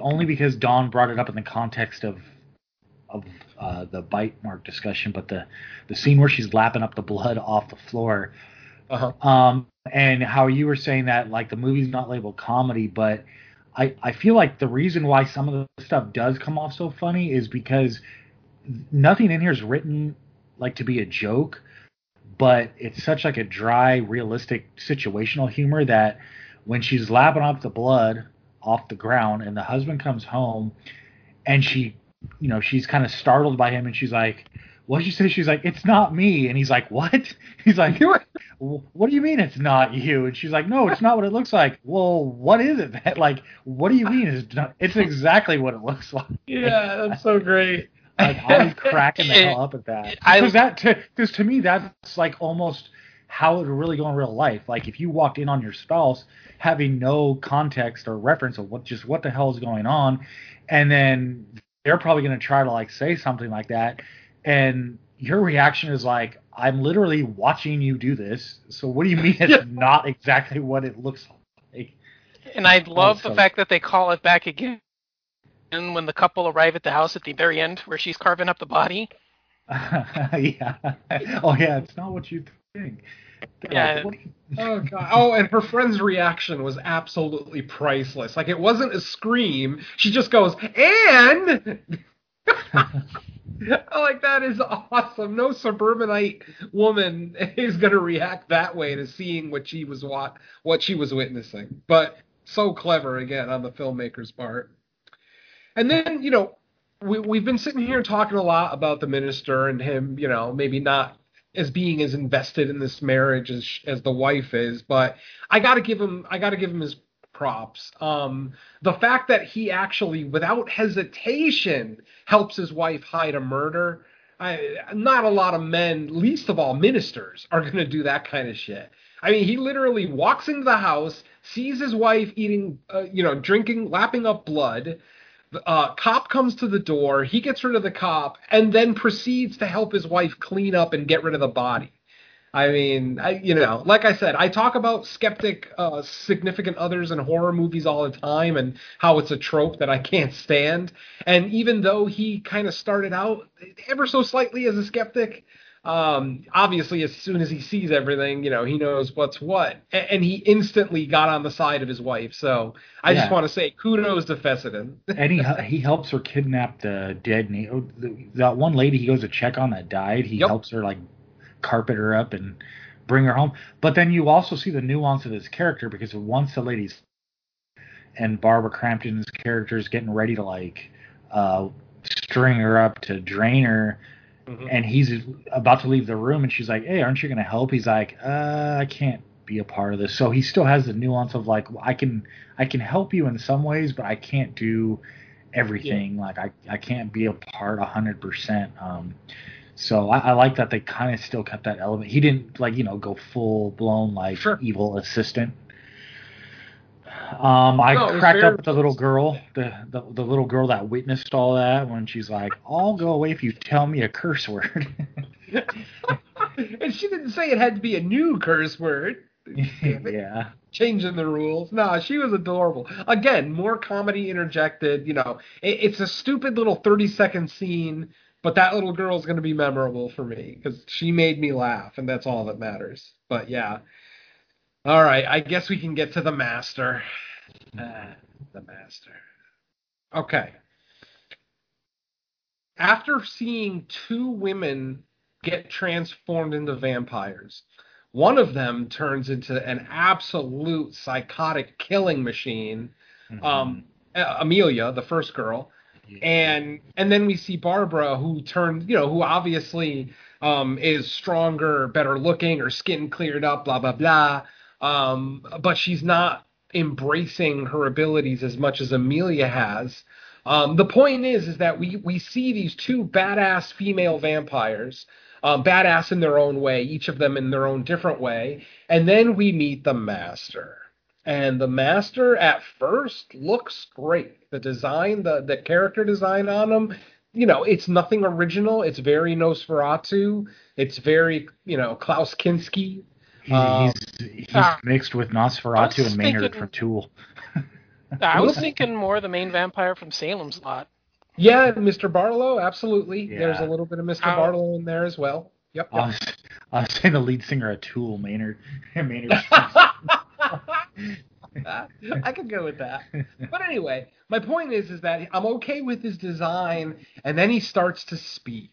only because Don brought it up in the context of of uh, the bite mark discussion, but the the scene where she's lapping up the blood off the floor, Uh-huh. um, and how you were saying that like the movie's not labeled comedy, but I I feel like the reason why some of the stuff does come off so funny is because nothing in here is written like to be a joke but it's such like a dry, realistic situational humor that when she's lapping up the blood off the ground and the husband comes home and she, you know, she's kind of startled by him and she's like, what'd you say? She's like, it's not me. And he's like, what? He's like, what do you mean it's not you? And she's like, no, it's not what it looks like. Well, what is it? That like, what do you mean it's not? It's exactly what it looks like. Yeah, that's so great. Like I was cracking the hell up at that I- because that because to me that's like almost how it would really go in real life. Like if you walked in on your spouse having no context or reference of what just what the hell is going on, and then they're probably going to try to like say something like that, and your reaction is like, "I'm literally watching you do this." So what do you mean it's not exactly what it looks like? And I love so- the fact that they call it back again. And when the couple arrive at the house at the very end, where she's carving up the body, yeah. Oh yeah, it's not what you think. They're Yeah. like, what do you- Oh god. Oh, and her friend's reaction was absolutely priceless. Like it wasn't a scream. She just goes, "And like that is awesome. No suburbanite woman is going to react that way to seeing what she was what what she was witnessing. But so clever again on the filmmaker's part. And then, you know, we we've been sitting here talking a lot about the minister and him, you know, maybe not as being as invested in this marriage as as the wife is, but I got to give him I got to give him his props. Um, the fact that he actually, without hesitation, helps his wife hide a murder. I, not a lot of men, least of all ministers, are going to do that kind of shit. I mean, he literally walks into the house, sees his wife eating, uh, you know, drinking, lapping up blood. Uh, cop comes to the door. He gets rid of the cop, and then proceeds to help his wife clean up and get rid of the body. I mean, I, you know, like I said, I talk about skeptic uh, significant others in horror movies all the time and how it's a trope that I can't stand. And even though he kind of started out ever so slightly as a skeptic, Um, obviously, as soon as he sees everything, you know, he knows what's what, A- and he instantly got on the side of his wife. So I just want to say kudos to Fessenden. and he he helps her kidnap the dead na- oh, the, that one lady he goes to check on that died. He Yep. helps her like carpet her up and bring her home. But then you also see the nuance of his character because once the lady's and Barbara Crampton's character is getting ready to like uh, string her up to drain her. Mhm. And he's about to leave the room, and she's like, "Hey, aren't you going to help?" He's like, "Uh, I can't be a part of this." So he still has the nuance of like, I can, I can help you in some ways, but I can't do everything. Like, I, I can't be a part a hundred percent. Um, so I, I like that they kind of still kept that element. He didn't like, you know, go full blown like Sure. evil assistant. Um, I No, cracked up with the little girl, the, the the little girl that witnessed all that when she's like, "I'll go away if you tell me a curse word." and she didn't say it had to be a new curse word. yeah. changing the rules. No, she was adorable. Again, more comedy interjected. You know, it, it's a stupid little thirty second scene, but that little girl's going to be memorable for me because she made me laugh, and that's all that matters. But yeah. All right, I guess we can get to the master. Ah, the master. Okay. After seeing two women get transformed into vampires, one of them turns into an absolute psychotic killing machine. Um, uh, Amelia, the first girl, and and then we see Barbara, who turned, you know, who obviously um, is stronger, better looking, her skin cleared up, blah blah blah. Um, but she's not embracing her abilities as much as Amelia has. Um, the point is, is that we we see these two badass female vampires, um, badass in their own way, each of them in their own different way, and then we meet the master. And the master at first looks great. The design, the the character design on him, you know, it's nothing original. It's very Nosferatu. It's very, you know, Klaus Kinski. He- Um, he's he's ah. mixed with I Nosferatu and Maynard thinking- from Tool. I was thinking more the main vampire from Salem's Lot. Yeah, Mr. Barlow, absolutely. There's a little bit of Mr. Barlow in there as well. Yep. I was, I was saying the lead singer of Tool, Maynard. Maynard. I could go with that. But anyway, my point is is that I'm okay with his design and then he starts to speak.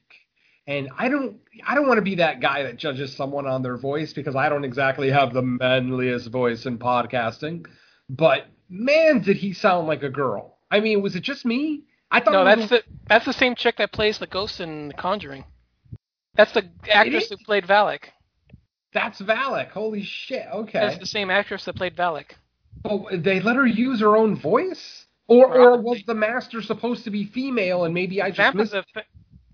And I don't I don't want to be that guy that judges someone on their voice because I don't exactly have the manliest voice in podcasting. But man, did he sound like a girl. I mean, was it just me? I thought No, it was that's the that's the same chick that plays the ghost in The Conjuring. That's the actress who played Valak. that's Valak. Holy shit. Okay. That's the same actress that played Valak. Oh, they let her use her own voice? Or or was the master supposed to be female and maybe I just missed the,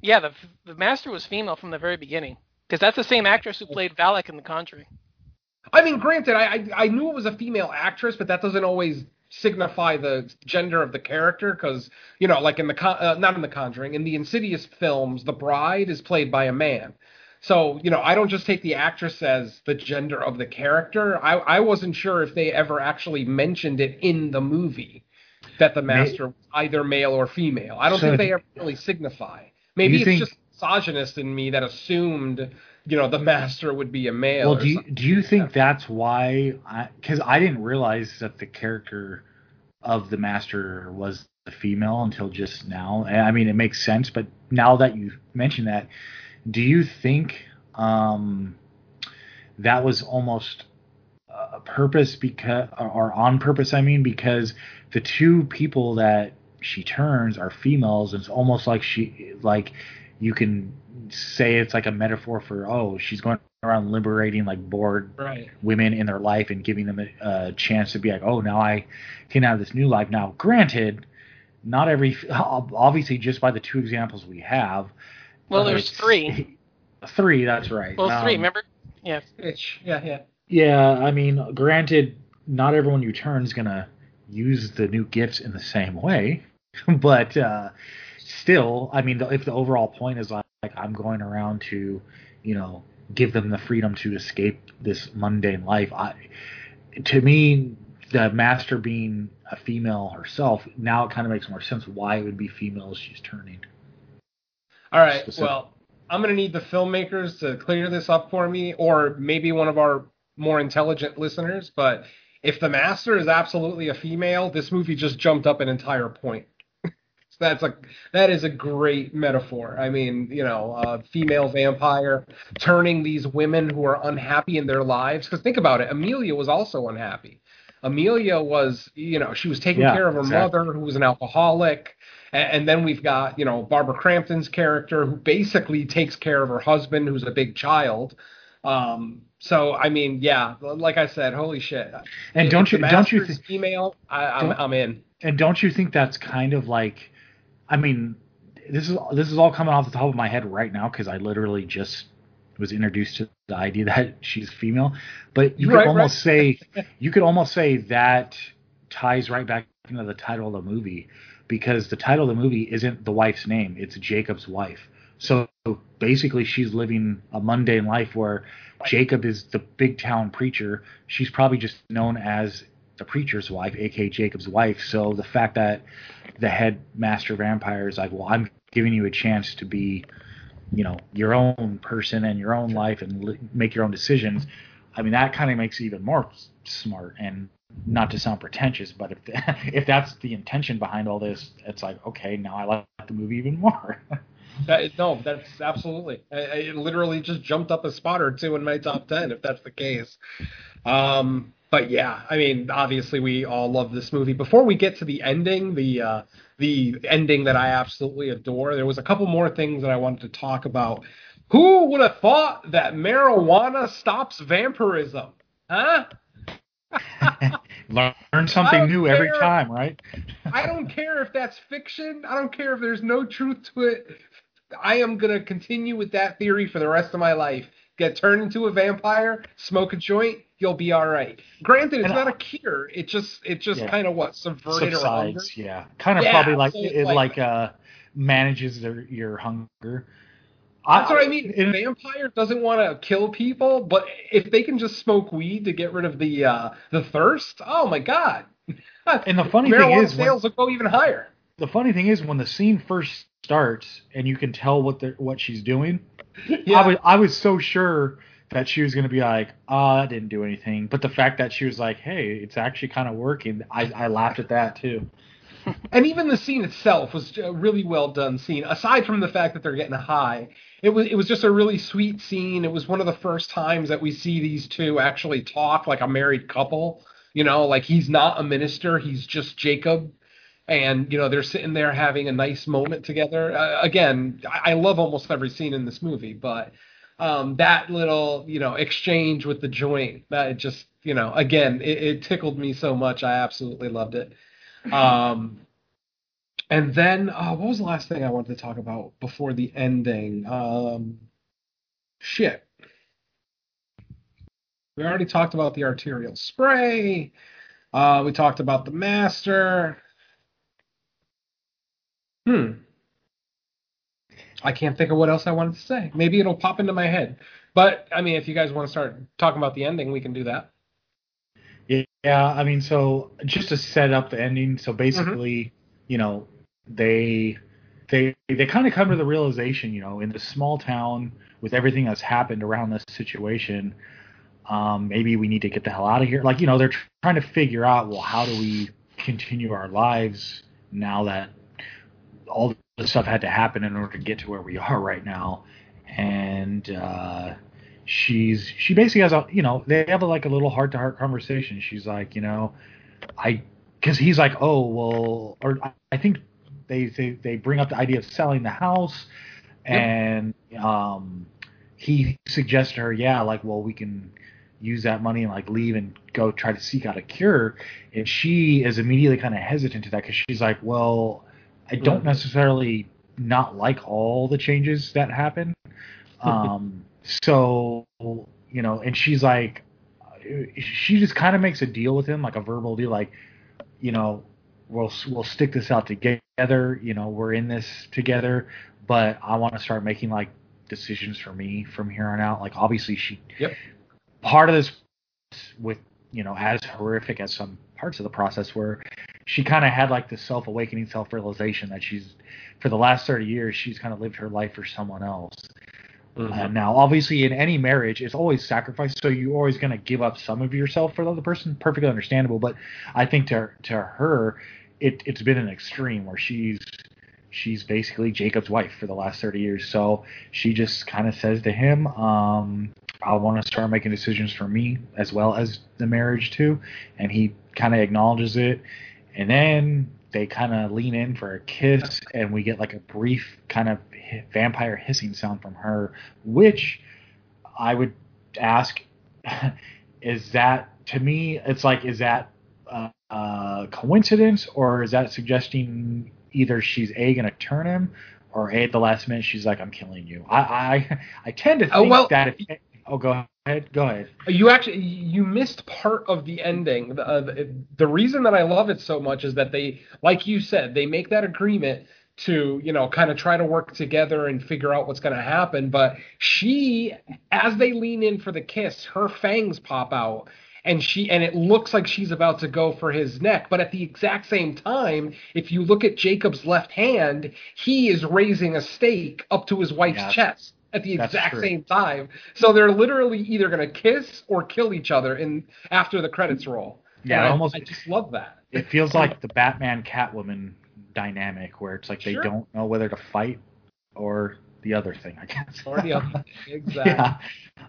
yeah, the the master was female from the very beginning because that's the same actress who played Valak in The Conjuring. I mean, granted, I, I I knew it was a female actress, but that doesn't always signify the gender of the character because you know, like in the uh, not in the Conjuring, in the Insidious films, the bride is played by a man. So you know, I don't just take the actress as the gender of the character. I I wasn't sure if they ever actually mentioned it in the movie that the master was either male or female. I don't So think they ever really signify. Maybe it's think- just misogynist in me that assumed you know the master would be a male. well, do you, do you think that's why? Because I, didn't realize that the character of the master was the female until just now. I mean, it makes sense, but now that you mention that, do you think um, that was almost a purpose because, or on purpose? I mean, because the two people that she turns are females, and it's almost like she like you can say it's like a metaphor for oh she's going around liberating like bored Right. women in their life and giving them a, a chance to be like oh now I can have this new life now granted not every obviously just by the two examples we have Well, uh, there's three. three that's right Well, three. Um, Remember? Yeah. Itch. Yeah, yeah. yeah, I mean, granted, not everyone you turn is gonna use the new gifts in the same way, but uh, still, I mean, if the overall point is like, like I'm going around to, you know, give them the freedom to escape this mundane life, I, to me, the master being a female herself, now it kind of makes more sense why it would be females she's turning. All right. Specific. Well, I'm gonna need the filmmakers to clear this up for me, or maybe one of our more intelligent listeners. But if the master is absolutely a female, this movie just jumped up an entire point. So that's like that is a great metaphor. I mean, you know, a female vampire turning these women who are unhappy in their lives. Because think about it, Amelia was also unhappy. Amelia was, you know, she was taking Yeah, care of her exactly. mother who was an alcoholic. A- And then we've got, you know, Barbara Crampton's character who basically takes care of her husband who's a big child. Um, so I mean, yeah, like I said, holy shit. And don't you don't you female? I, I'm I'm in. and don't you think that's kind of like I mean this is this is all coming off the top of my head right now because I literally just was introduced to the idea that she's female, but you could Right, almost say you could almost say that ties right back into the title of the movie because the title of the movie isn't the wife's name; it's Jacob's wife. So basically, she's living a mundane life where Jacob is the big town preacher. She's probably just known as the preacher's wife, aka Jacob's wife. So the fact that the headmaster vampire is like, well, I'm giving you a chance to be, you know, your own person and your own life and make your own decisions. I mean, that kind of makes it even more smart and not to sound pretentious, but if if that's the intention behind all this, it's like, okay, now I like the movie even more. That, no, that's absolutely. I, I it literally just jumped up a spot or two in my top ten, if that's the case. Um, but yeah, I mean, obviously we all love this movie. Before we get to the ending, the uh, the ending that I absolutely adore, there was a couple more things that I wanted to talk about. Who would have thought that marijuana stops vampirism? Huh? Learn something new every time, right? I don't care if that's fiction. I don't care if there's no truth to it. I am gonna continue with that theory for the rest of my life. Get turned into a vampire, smoke a joint, you'll be all right. Granted, it's And not I- a cure. It just it just Yeah. kind of what subverted. Subsides, yeah. Kind of Yeah, probably like so it like- like uh manages their, your hunger. That's what I mean. it- vampire doesn't want to kill people, but if they can just smoke weed to get rid of the uh, the thirst, oh my god! And the funny thing is, when- sales will go even higher. the funny thing is when the scene first starts and you can tell what the what she's doing Yeah. i was i was so sure that she was going to be like oh that didn't do anything but the fact that she was like hey it's actually kind of working i i laughed at that too And even the scene itself was a really well done scene. Aside from the fact that they're getting high, it was it was just a really sweet scene. It was one of the first times that we see these two actually talk like a married couple. You know, like he's not a minister, he's just Jacob. And you know they're sitting there having a nice moment together. Uh, again, I, I love almost every scene in this movie, but um, that little you know exchange with the joint that just you know again it, it tickled me so much. I absolutely loved it. Um, and then uh, what was the last thing I wanted to talk about before the ending? Um, shit. We already talked about the arterial spray. Uh, we talked about the master. Hmm. I can't think of what else I wanted to say. Maybe it'll pop into my head. But I mean, if you guys want to start talking about the ending, we can do that. yeah i mean so just to set up the ending so basically you know they they they kind of come to the realization you know in this small town with everything that's happened around this situation um, maybe we need to get the hell out of here. Like, you know, they're tr- trying to figure out, well, how do we continue our lives now that all the stuff had to happen in order to get to where we are right now. And uh, she's she basically has a, you know, they have a, like a little heart to heart conversation. She's like, you know, I because he's like, oh well, or I- I think they they they bring up the idea of selling the house, and um, he suggests to her, yeah, like, well, we can use that money and like leave and go try to seek out a cure. And she is immediately kind of hesitant to that because she's like, well, I don't Mhm. necessarily not like all the changes that happen. Um, so you know, and she's like, she just kind of makes a deal with him, like a verbal deal, like, you know, we'll we'll stick this out together. You know, we're in this together, but I want to start making like decisions for me from here on out. Like, obviously, she Yep. part of this with you know as horrific as some parts of the process were she kind of had like this self-awakening self-realization that she's for the last 30 years she's kind of lived her life for someone else Uh, now, obviously, in any marriage, it's always sacrifice. So you're always going to give up some of yourself for the other person. Perfectly understandable. But I think to to her, it it's been an extreme where she's she's basically Jacob's wife for the last 30 years. So she just kind of says to him, um, I want to start making decisions for me as well as the marriage too. And he kind of acknowledges it. And then they kind of lean in for a kiss, and we get like a brief kind of vampire hissing sound from her, which I would ask, is that to me? It's like, is that uh, uh, coincidence, or is that suggesting either she's a gonna turn him, or a at the last minute she's like, I'm killing you. I I, I tend to think Oh, well- that if oh go ahead go ahead You actually you missed part of the ending. The, uh, the, the reason that I love it so much is that they, like you said, they make that agreement to you know kind of try to work together and figure out what's going to happen. But she, as they lean in for the kiss, her fangs pop out. And she and it looks like she's about to go for his neck, but at the exact same time, if you look at Jacob's left hand, he is raising a stake up to his wife's Yeah. chest at the That's exact true. same time. So they're literally either going to kiss or kill each other in after the credits roll. Yeah, I, almost- I just love that. it feels like the Batman Catwoman dynamic where it's like they don't know whether to fight or the other thing, I guess. Or the other. Exactly. yeah.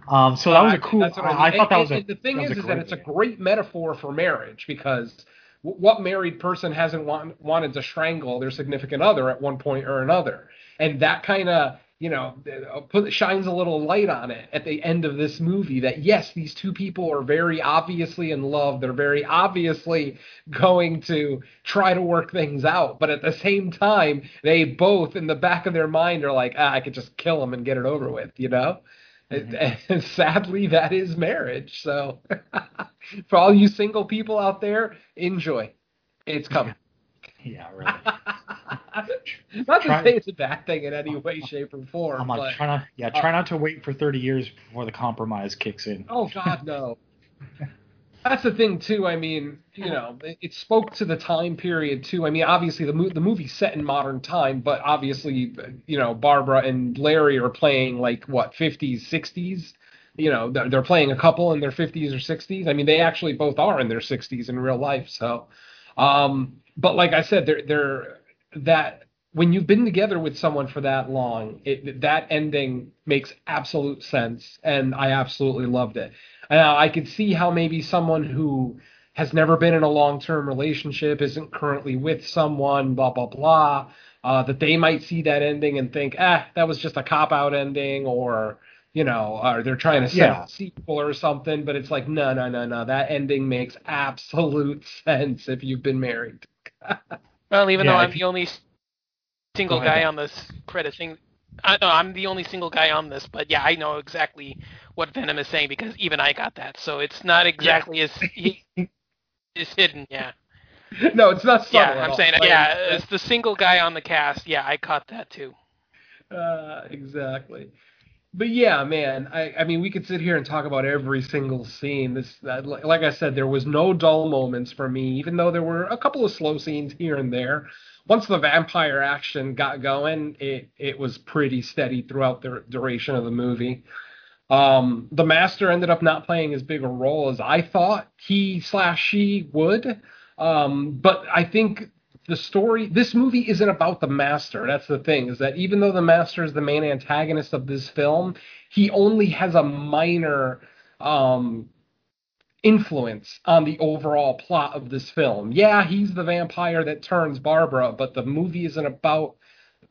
Um, so that was a cool. I, I, mean. thought that was a. the thing that is, is that it's a great metaphor for marriage because w- what married person hasn't want, wanted to strangle their significant other at one point or another, and that kind of you know uh, put shines a little light on it at the end of this movie that yes, these two people are very obviously in love. They're very obviously going to try to work things out, but at the same time, they both in the back of their mind are like, ah, I could just kill him and get it over with, you know. And, and sadly, that is marriage. So, for all you single people out there, enjoy. It's coming. Yeah, really. Not to Try- say it's a bad thing in any way, shape, or form. I'm like but, trying to. Yeah, try not to wait for 30 years before the compromise kicks in. oh God, no. That's the thing too. I mean, you know, it, it spoke to the time period too. I mean, obviously the mo- the movie's set in modern time, but obviously, you know, Barbara and Larry are playing like what 50s, 60s. You know, they're, they're playing a couple in their 50s or 60s. I mean, they actually both are in their 60s in real life. So, um, but like I said, they're they're that when you've been together with someone for that long, it, that ending makes absolute sense, and I absolutely loved it. Now I could see how maybe someone who has never been in a long-term relationship, isn't currently with someone, blah blah blah, uh, that they might see that ending and think, ah, that was just a cop-out ending, or you know, or they're trying to set Yeah. a sequel or something. But it's like, no, no, no, no, that ending makes absolute sense if you've been married. Well, even Yeah, though I'm the only single ahead, guy on this credit thing, I know I'm the only single guy on this, but yeah, I know exactly what Venom is saying because even I got that. So it's not exactly as he, is hidden. Yeah, no, it's not subtle. yeah. I'm saying Like, yeah. it's the single guy on the cast, yeah, I caught that too. Uh, exactly. But yeah, man, I, I mean, we could sit here and talk about every single scene. This, like I said, there was no dull moments for me, even though there were a couple of slow scenes here and there. Once the vampire action got going, it it was pretty steady throughout the duration of the movie. Um, the master ended up not playing as big a role as I thought he slash she would. Um, but I think the story this movie isn't about the master. That's the thing is that even though the master is the main antagonist of this film he only has a minor um influence on the overall plot of this film. Yeah he's the vampire that turns barbara but the movie isn't about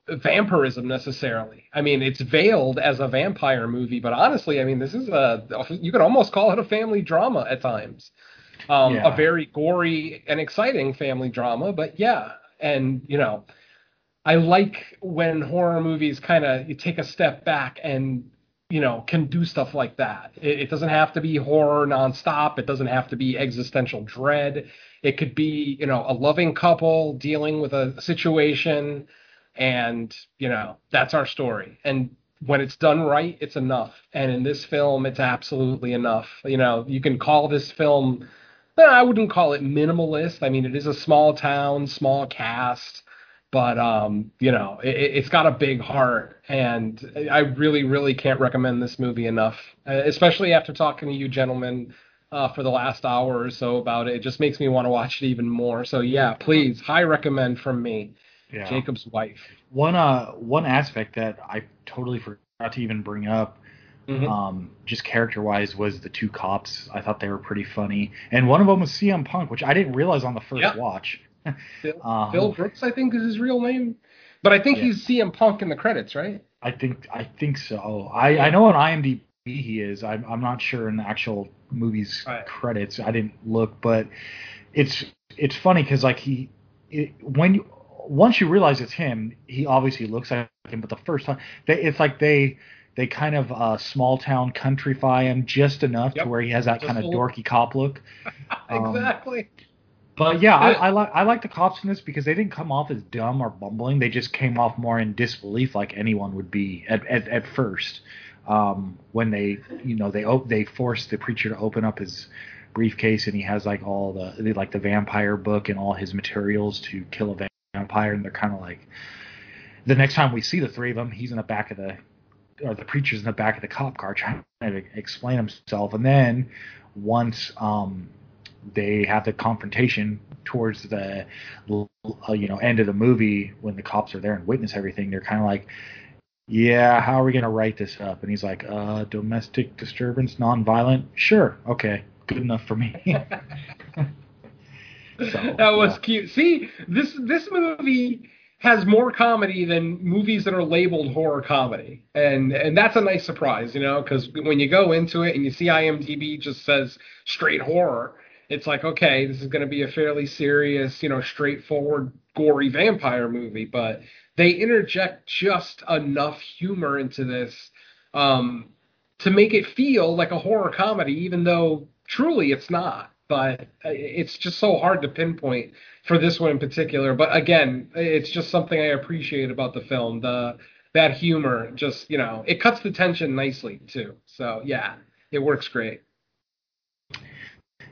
vampirism necessarily. I mean it's veiled as a vampire movie but honestly i mean this is a you could almost call it a family drama at times um, Yeah. a very gory and exciting family drama. But yeah, and you know, I like when horror movies kind of you take a step back and you know can do stuff like that. It, it doesn't have to be horror nonstop. It doesn't have to be existential dread. It could be you know a loving couple dealing with a situation, and you know that's our story. And when it's done right, it's enough. And in this film, it's absolutely enough. You know, you can call this film no, I wouldn't call it minimalist. I mean, it is a small town, small cast, but um, you know, it, it's got a big heart, and I really, really can't recommend this movie enough, especially after talking to you gentlemen uh, for the last hour or so about it. It just makes me want to watch it even more. So yeah, please, high recommend from me. Yeah. Jacob's wife. One uh one aspect that I totally forgot to even bring up, Mhm. um, just character wise, was the two cops. I thought they were pretty funny, and one of them was CM Punk, which I didn't realize on the first Yeah. watch. Phil, Um, Phil Brooks, I think, is his real name, but I think Yeah. he's CM Punk in the credits, right? I think I think so. I I know on IMDb he is. I'm I'm not sure in the actual movie's Right. credits. I didn't look, but it's it's funny because like he it, when you once you realize it's him, he obviously looks like him. But the first time, they, it's like they they kind of uh, small town countryfy him just enough Yep. to where he has that Just kind of dorky cop look. Um, exactly. But yeah, I, I like I like the cops in this because they didn't come off as dumb or bumbling. They just came off more in disbelief, like anyone would be at at, at first. Um, when they you know they op- they force the preacher to open up his briefcase and he has like all the, the like the vampire book and all his materials to kill a vampire, and they're kind of like. The next time we see the three of them, he's in the back of the or the preacher's in the back of the cop car trying to explain himself, and then once um they have the confrontation towards the uh, you know end of the movie when the cops are there and witness everything they're kind of like yeah how are we going to write this up and he's like uh domestic disturbance non-violent sure okay good enough for me So, that was yeah. cute. See, this this movie has more comedy than movies that are labeled horror comedy, and and that's a nice surprise, you know, because when you go into it and you see IMDb just says straight horror, it's like okay, this is going to be a fairly serious, you know, straightforward, gory vampire movie, but they interject just enough humor into this um, to make it feel like a horror comedy, even though truly it's not. But it's just so hard to pinpoint for this one in particular. But again, it's just something I appreciate about the film. The that humor, just you know, it cuts the tension nicely too. So yeah, it works great.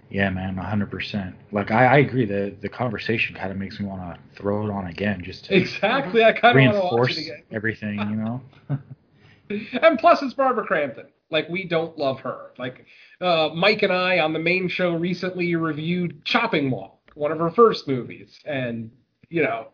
yeah man 100% like i, I agree the the conversation kind of makes me want to throw it on again just to Exactly. I kind of reinforce it again. everything you know and plus it's Barbara Crampton. Like we don't love her. Like uh, Mike and I on the main show recently reviewed Chopping Mall, one of her first movies, and you know,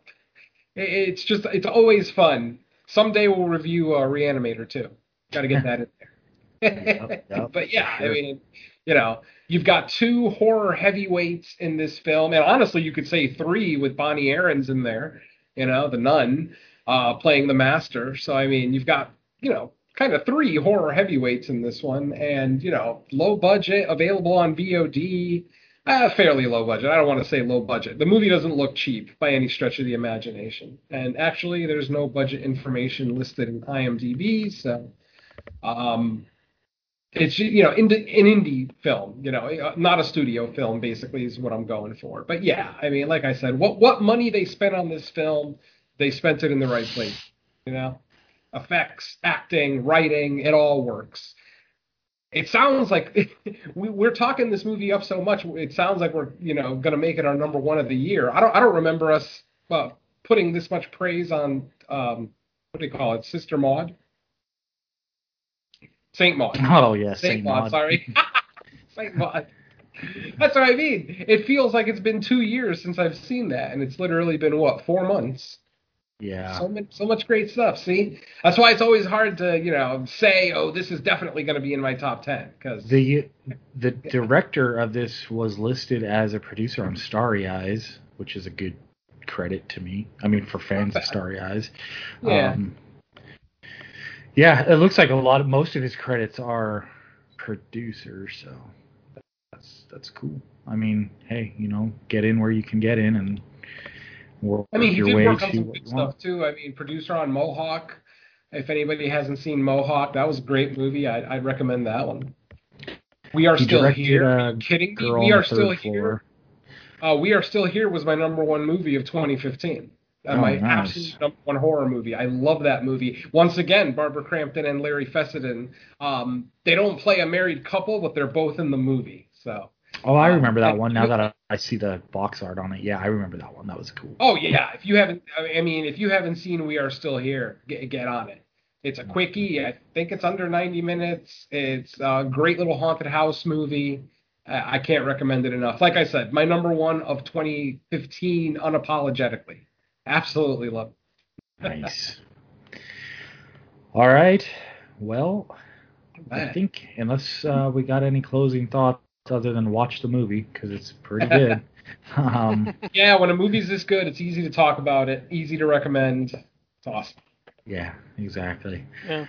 it, it's just it's always fun. Someday we'll review uh, Reanimator too. Got to get that in there. Yep, yep, but yeah, sure. I mean, you know, you've got two horror heavyweights in this film, and honestly, you could say three with Bonnie Aarons in there. You know, the nun uh, playing the master. So I mean, you've got you know kind of three horror heavyweights in this one, and you know, low budget, available on VOD. Uh, fairly low budget. I don't want to say low budget. The movie doesn't look cheap by any stretch of the imagination. And actually, there's no budget information listed in IMDb, so um, it's you know an indie film you know uh, not a studio film basically is what i'm going for but yeah i mean like i said what what money they spent on this film they spent it in the right place you know effects acting writing it all works it sounds like we, we're talking this movie up so much it sounds like we're you know going to make it our number one of the year i don't i don't remember us uh, putting this much praise on um what do you call it sister maud saint maud oh yeah Saint Saint Maud, Maud. sorry. Saint Maud. That's what I mean. It feels like it's been two years since I've seen that, and it's literally been what four months. Yeah So much, so much great stuff. See, that's why it's always hard to you know say, oh, this is definitely going to be in my top ten because The the director of this was listed as a producer on Starry Eyes, which is a good credit to me. I mean, for fans of Starry Eyes. Yeah. Um, yeah, it looks like a lot of most of his credits are producers, so that's that's cool. I mean, hey, you know, get in where you can get in and work I mean, he did work on some good stuff too. I mean, producer on Mohawk. If anybody hasn't seen Mohawk, that was a great movie. I'd, I'd recommend that one. We are He still here. uh, Are you kidding me? We are still Third here. Uh, we Are Still Here was my number one movie of 2015. Uh, Oh, my nice. absolute number one horror movie. I love that movie. Once again, Barbara Crampton and Larry Fessenden. Um, they don't play a married couple, but they're both in the movie. So Oh, I Um, remember that one. Now that I, I see the box art on it, yeah, I remember that one. That was cool. Oh yeah, if you haven't, I mean, if you haven't seen We Are Still Here, get, get on it. It's a quickie. I think it's under 90 minutes. It's a great little haunted house movie. I I can't recommend it enough. Like I said, my number one of 2015, unapologetically. Absolutely love. it. Nice. All right. Well, I think unless uh, we got any closing thoughts other than watch the movie because it's pretty good. um, Yeah, when a movie's this good, it's easy to talk about it, easy to recommend. It's awesome. yeah, exactly. Yeah.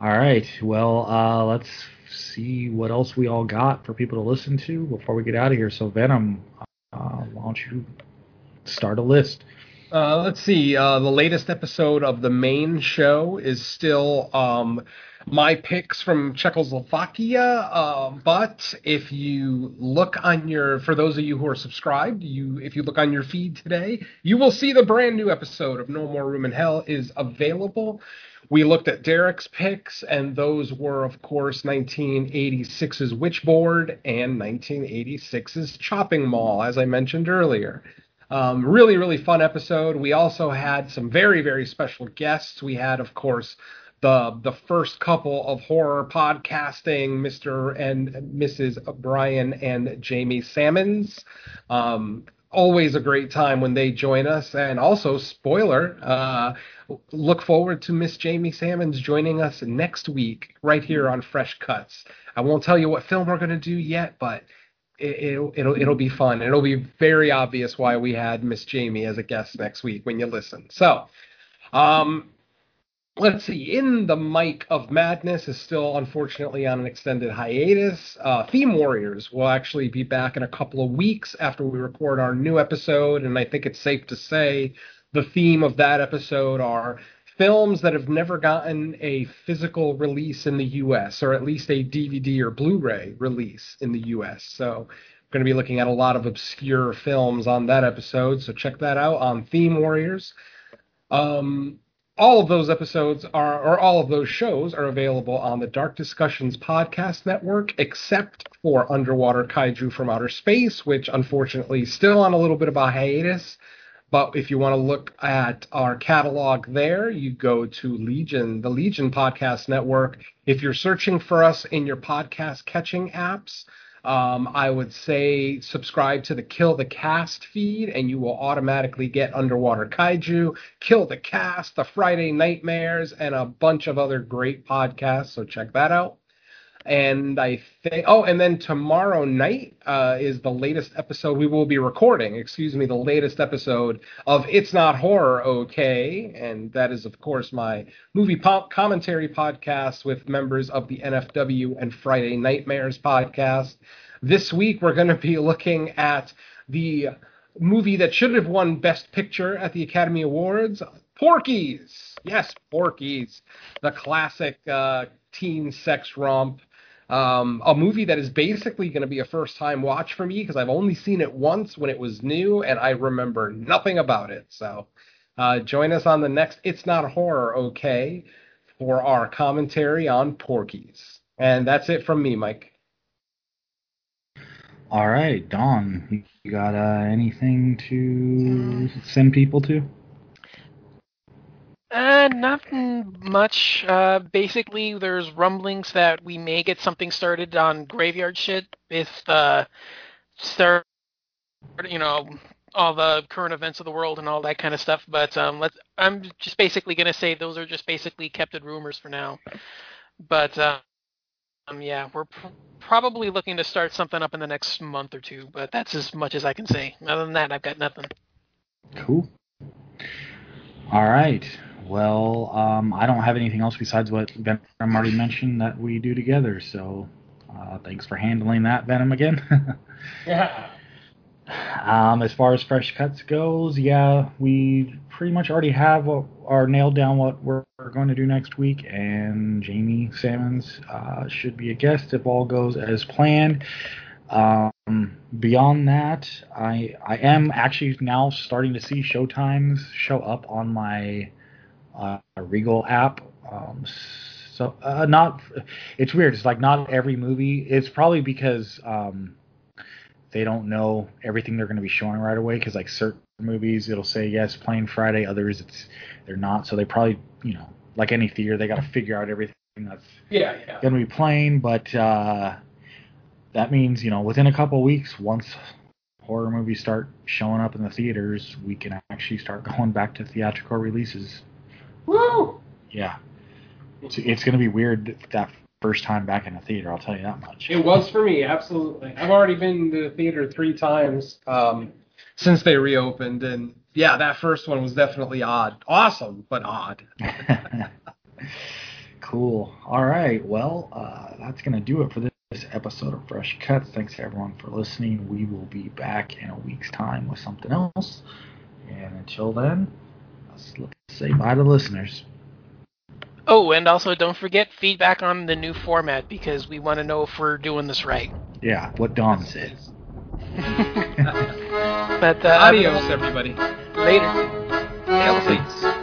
All right. Well, uh, let's see what else we all got for people to listen to before we get out of here. So, Venom, uh, why don't you start a list? Uh, let's see. Uh, the latest episode of the main show is still um, my picks from Czechoslovakia. Uh, but if you look on your, for those of you who are subscribed, you if you look on your feed today, you will see the brand new episode of No More Room in Hell is available. We looked at Derek's picks, and those were, of course, 1986's Witchboard and 1986's Chopping Mall, as I mentioned earlier. Um, really, really fun episode. We also had some very, very special guests. We had, of course, the the first couple of horror podcasting, Mr. and Mrs. Brian and Jamie Salmons. Um, always a great time when they join us. And also, spoiler, uh, look forward to Miss Jamie Salmons joining us next week right here on Fresh Cuts. I won't tell you what film we're going to do yet, but it, it'll, it'll it'll be fun. It'll be very obvious why we had Miss Jamie as a guest next week when you listen. So, um, let's see. In the Mic of Madness is still unfortunately on an extended hiatus. Uh, Theme Warriors will actually be back in a couple of weeks after we record our new episode, and I think it's safe to say the theme of that episode are films that have never gotten a physical release in the US or at least a DVD or Blu-ray release in the US. So we're going to be looking at a lot of obscure films on that episode, so check that out on Theme Warriors. Um, all of those episodes are, or all of those shows are available on the Dark Discussions podcast network, except for Underwater Kaiju from Outer Space, which unfortunately is still on a little bit of a hiatus. But if you want to look at our catalog there, you go to Legion, the Legion Podcast Network. If you're searching for us in your podcast catching apps, um, I would say subscribe to the Kill the Cast feed, and you will automatically get Underwater Kaiju, Kill the Cast, The Friday Nightmares, and a bunch of other great podcasts. So check that out. And I think, oh, and then tomorrow night uh, is the latest episode we will be recording. Excuse me, the latest episode of It's Not Horror, okay? And that is, of course, my movie pop commentary podcast with members of the NFW and Friday Nightmares podcast. This week, we're going to be looking at the movie that should have won Best Picture at the Academy Awards, Porky's. Yes, Porky's, the classic uh, teen sex romp. Um, a movie that is basically going to be a first time watch for me because I've only seen it once when it was new and I remember nothing about it. So uh, join us on the next It's Not Horror, okay, for our commentary on Porky's. And that's it from me, Mike. All right, Don, you got uh, anything to send people to? Uh, nothing much. Uh, basically, there's rumblings that we may get something started on graveyard shit if uh, start, you know, all the current events of the world and all that kind of stuff. But um, let's. I'm just basically gonna say those are just basically kept as rumors for now. But uh, um, yeah, we're pr- probably looking to start something up in the next month or two. But that's as much as I can say. Other than that, I've got nothing. Cool. All right. Well, um, I don't have anything else besides what Venom already mentioned that we do together. So, uh, thanks for handling that, Venom, again. Yeah. um, as far as fresh cuts goes, yeah, we pretty much already have what, are nailed down what we're, going to do next week, and Jamie Salmons uh, should be a guest if all goes as planned. Um, beyond that, I I am actually now starting to see showtimes show up on my uh, Regal app. Um, so uh, not, it's weird. It's like not every movie. It's probably because um, they don't know everything they're going to be showing right away because like certain movies it'll say yes playing Friday, others it's they're not. So they probably you know like any theater they got to figure out everything that's Yeah, yeah. going to be playing. But uh, that means you know within a couple weeks once horror movies start showing up in the theaters, we can actually start going back to theatrical releases. Woo! Yeah, it's, it's going to be weird that first time back in the theater. I'll tell you that much. It was for me, absolutely. I've already been to the theater three times um, since they reopened, and yeah, that first one was definitely odd. Awesome, but odd. cool. All right. Well, uh, that's going to do it for this episode of Fresh Cuts. Thanks everyone for listening. We will be back in a week's time with something else. And until then, let's, let's say bye to listeners. Oh, and also don't forget feedback on the new format because we want to know if we're doing this right. Yeah, what Don said. But uh, Adios, everybody. Later. Healthy.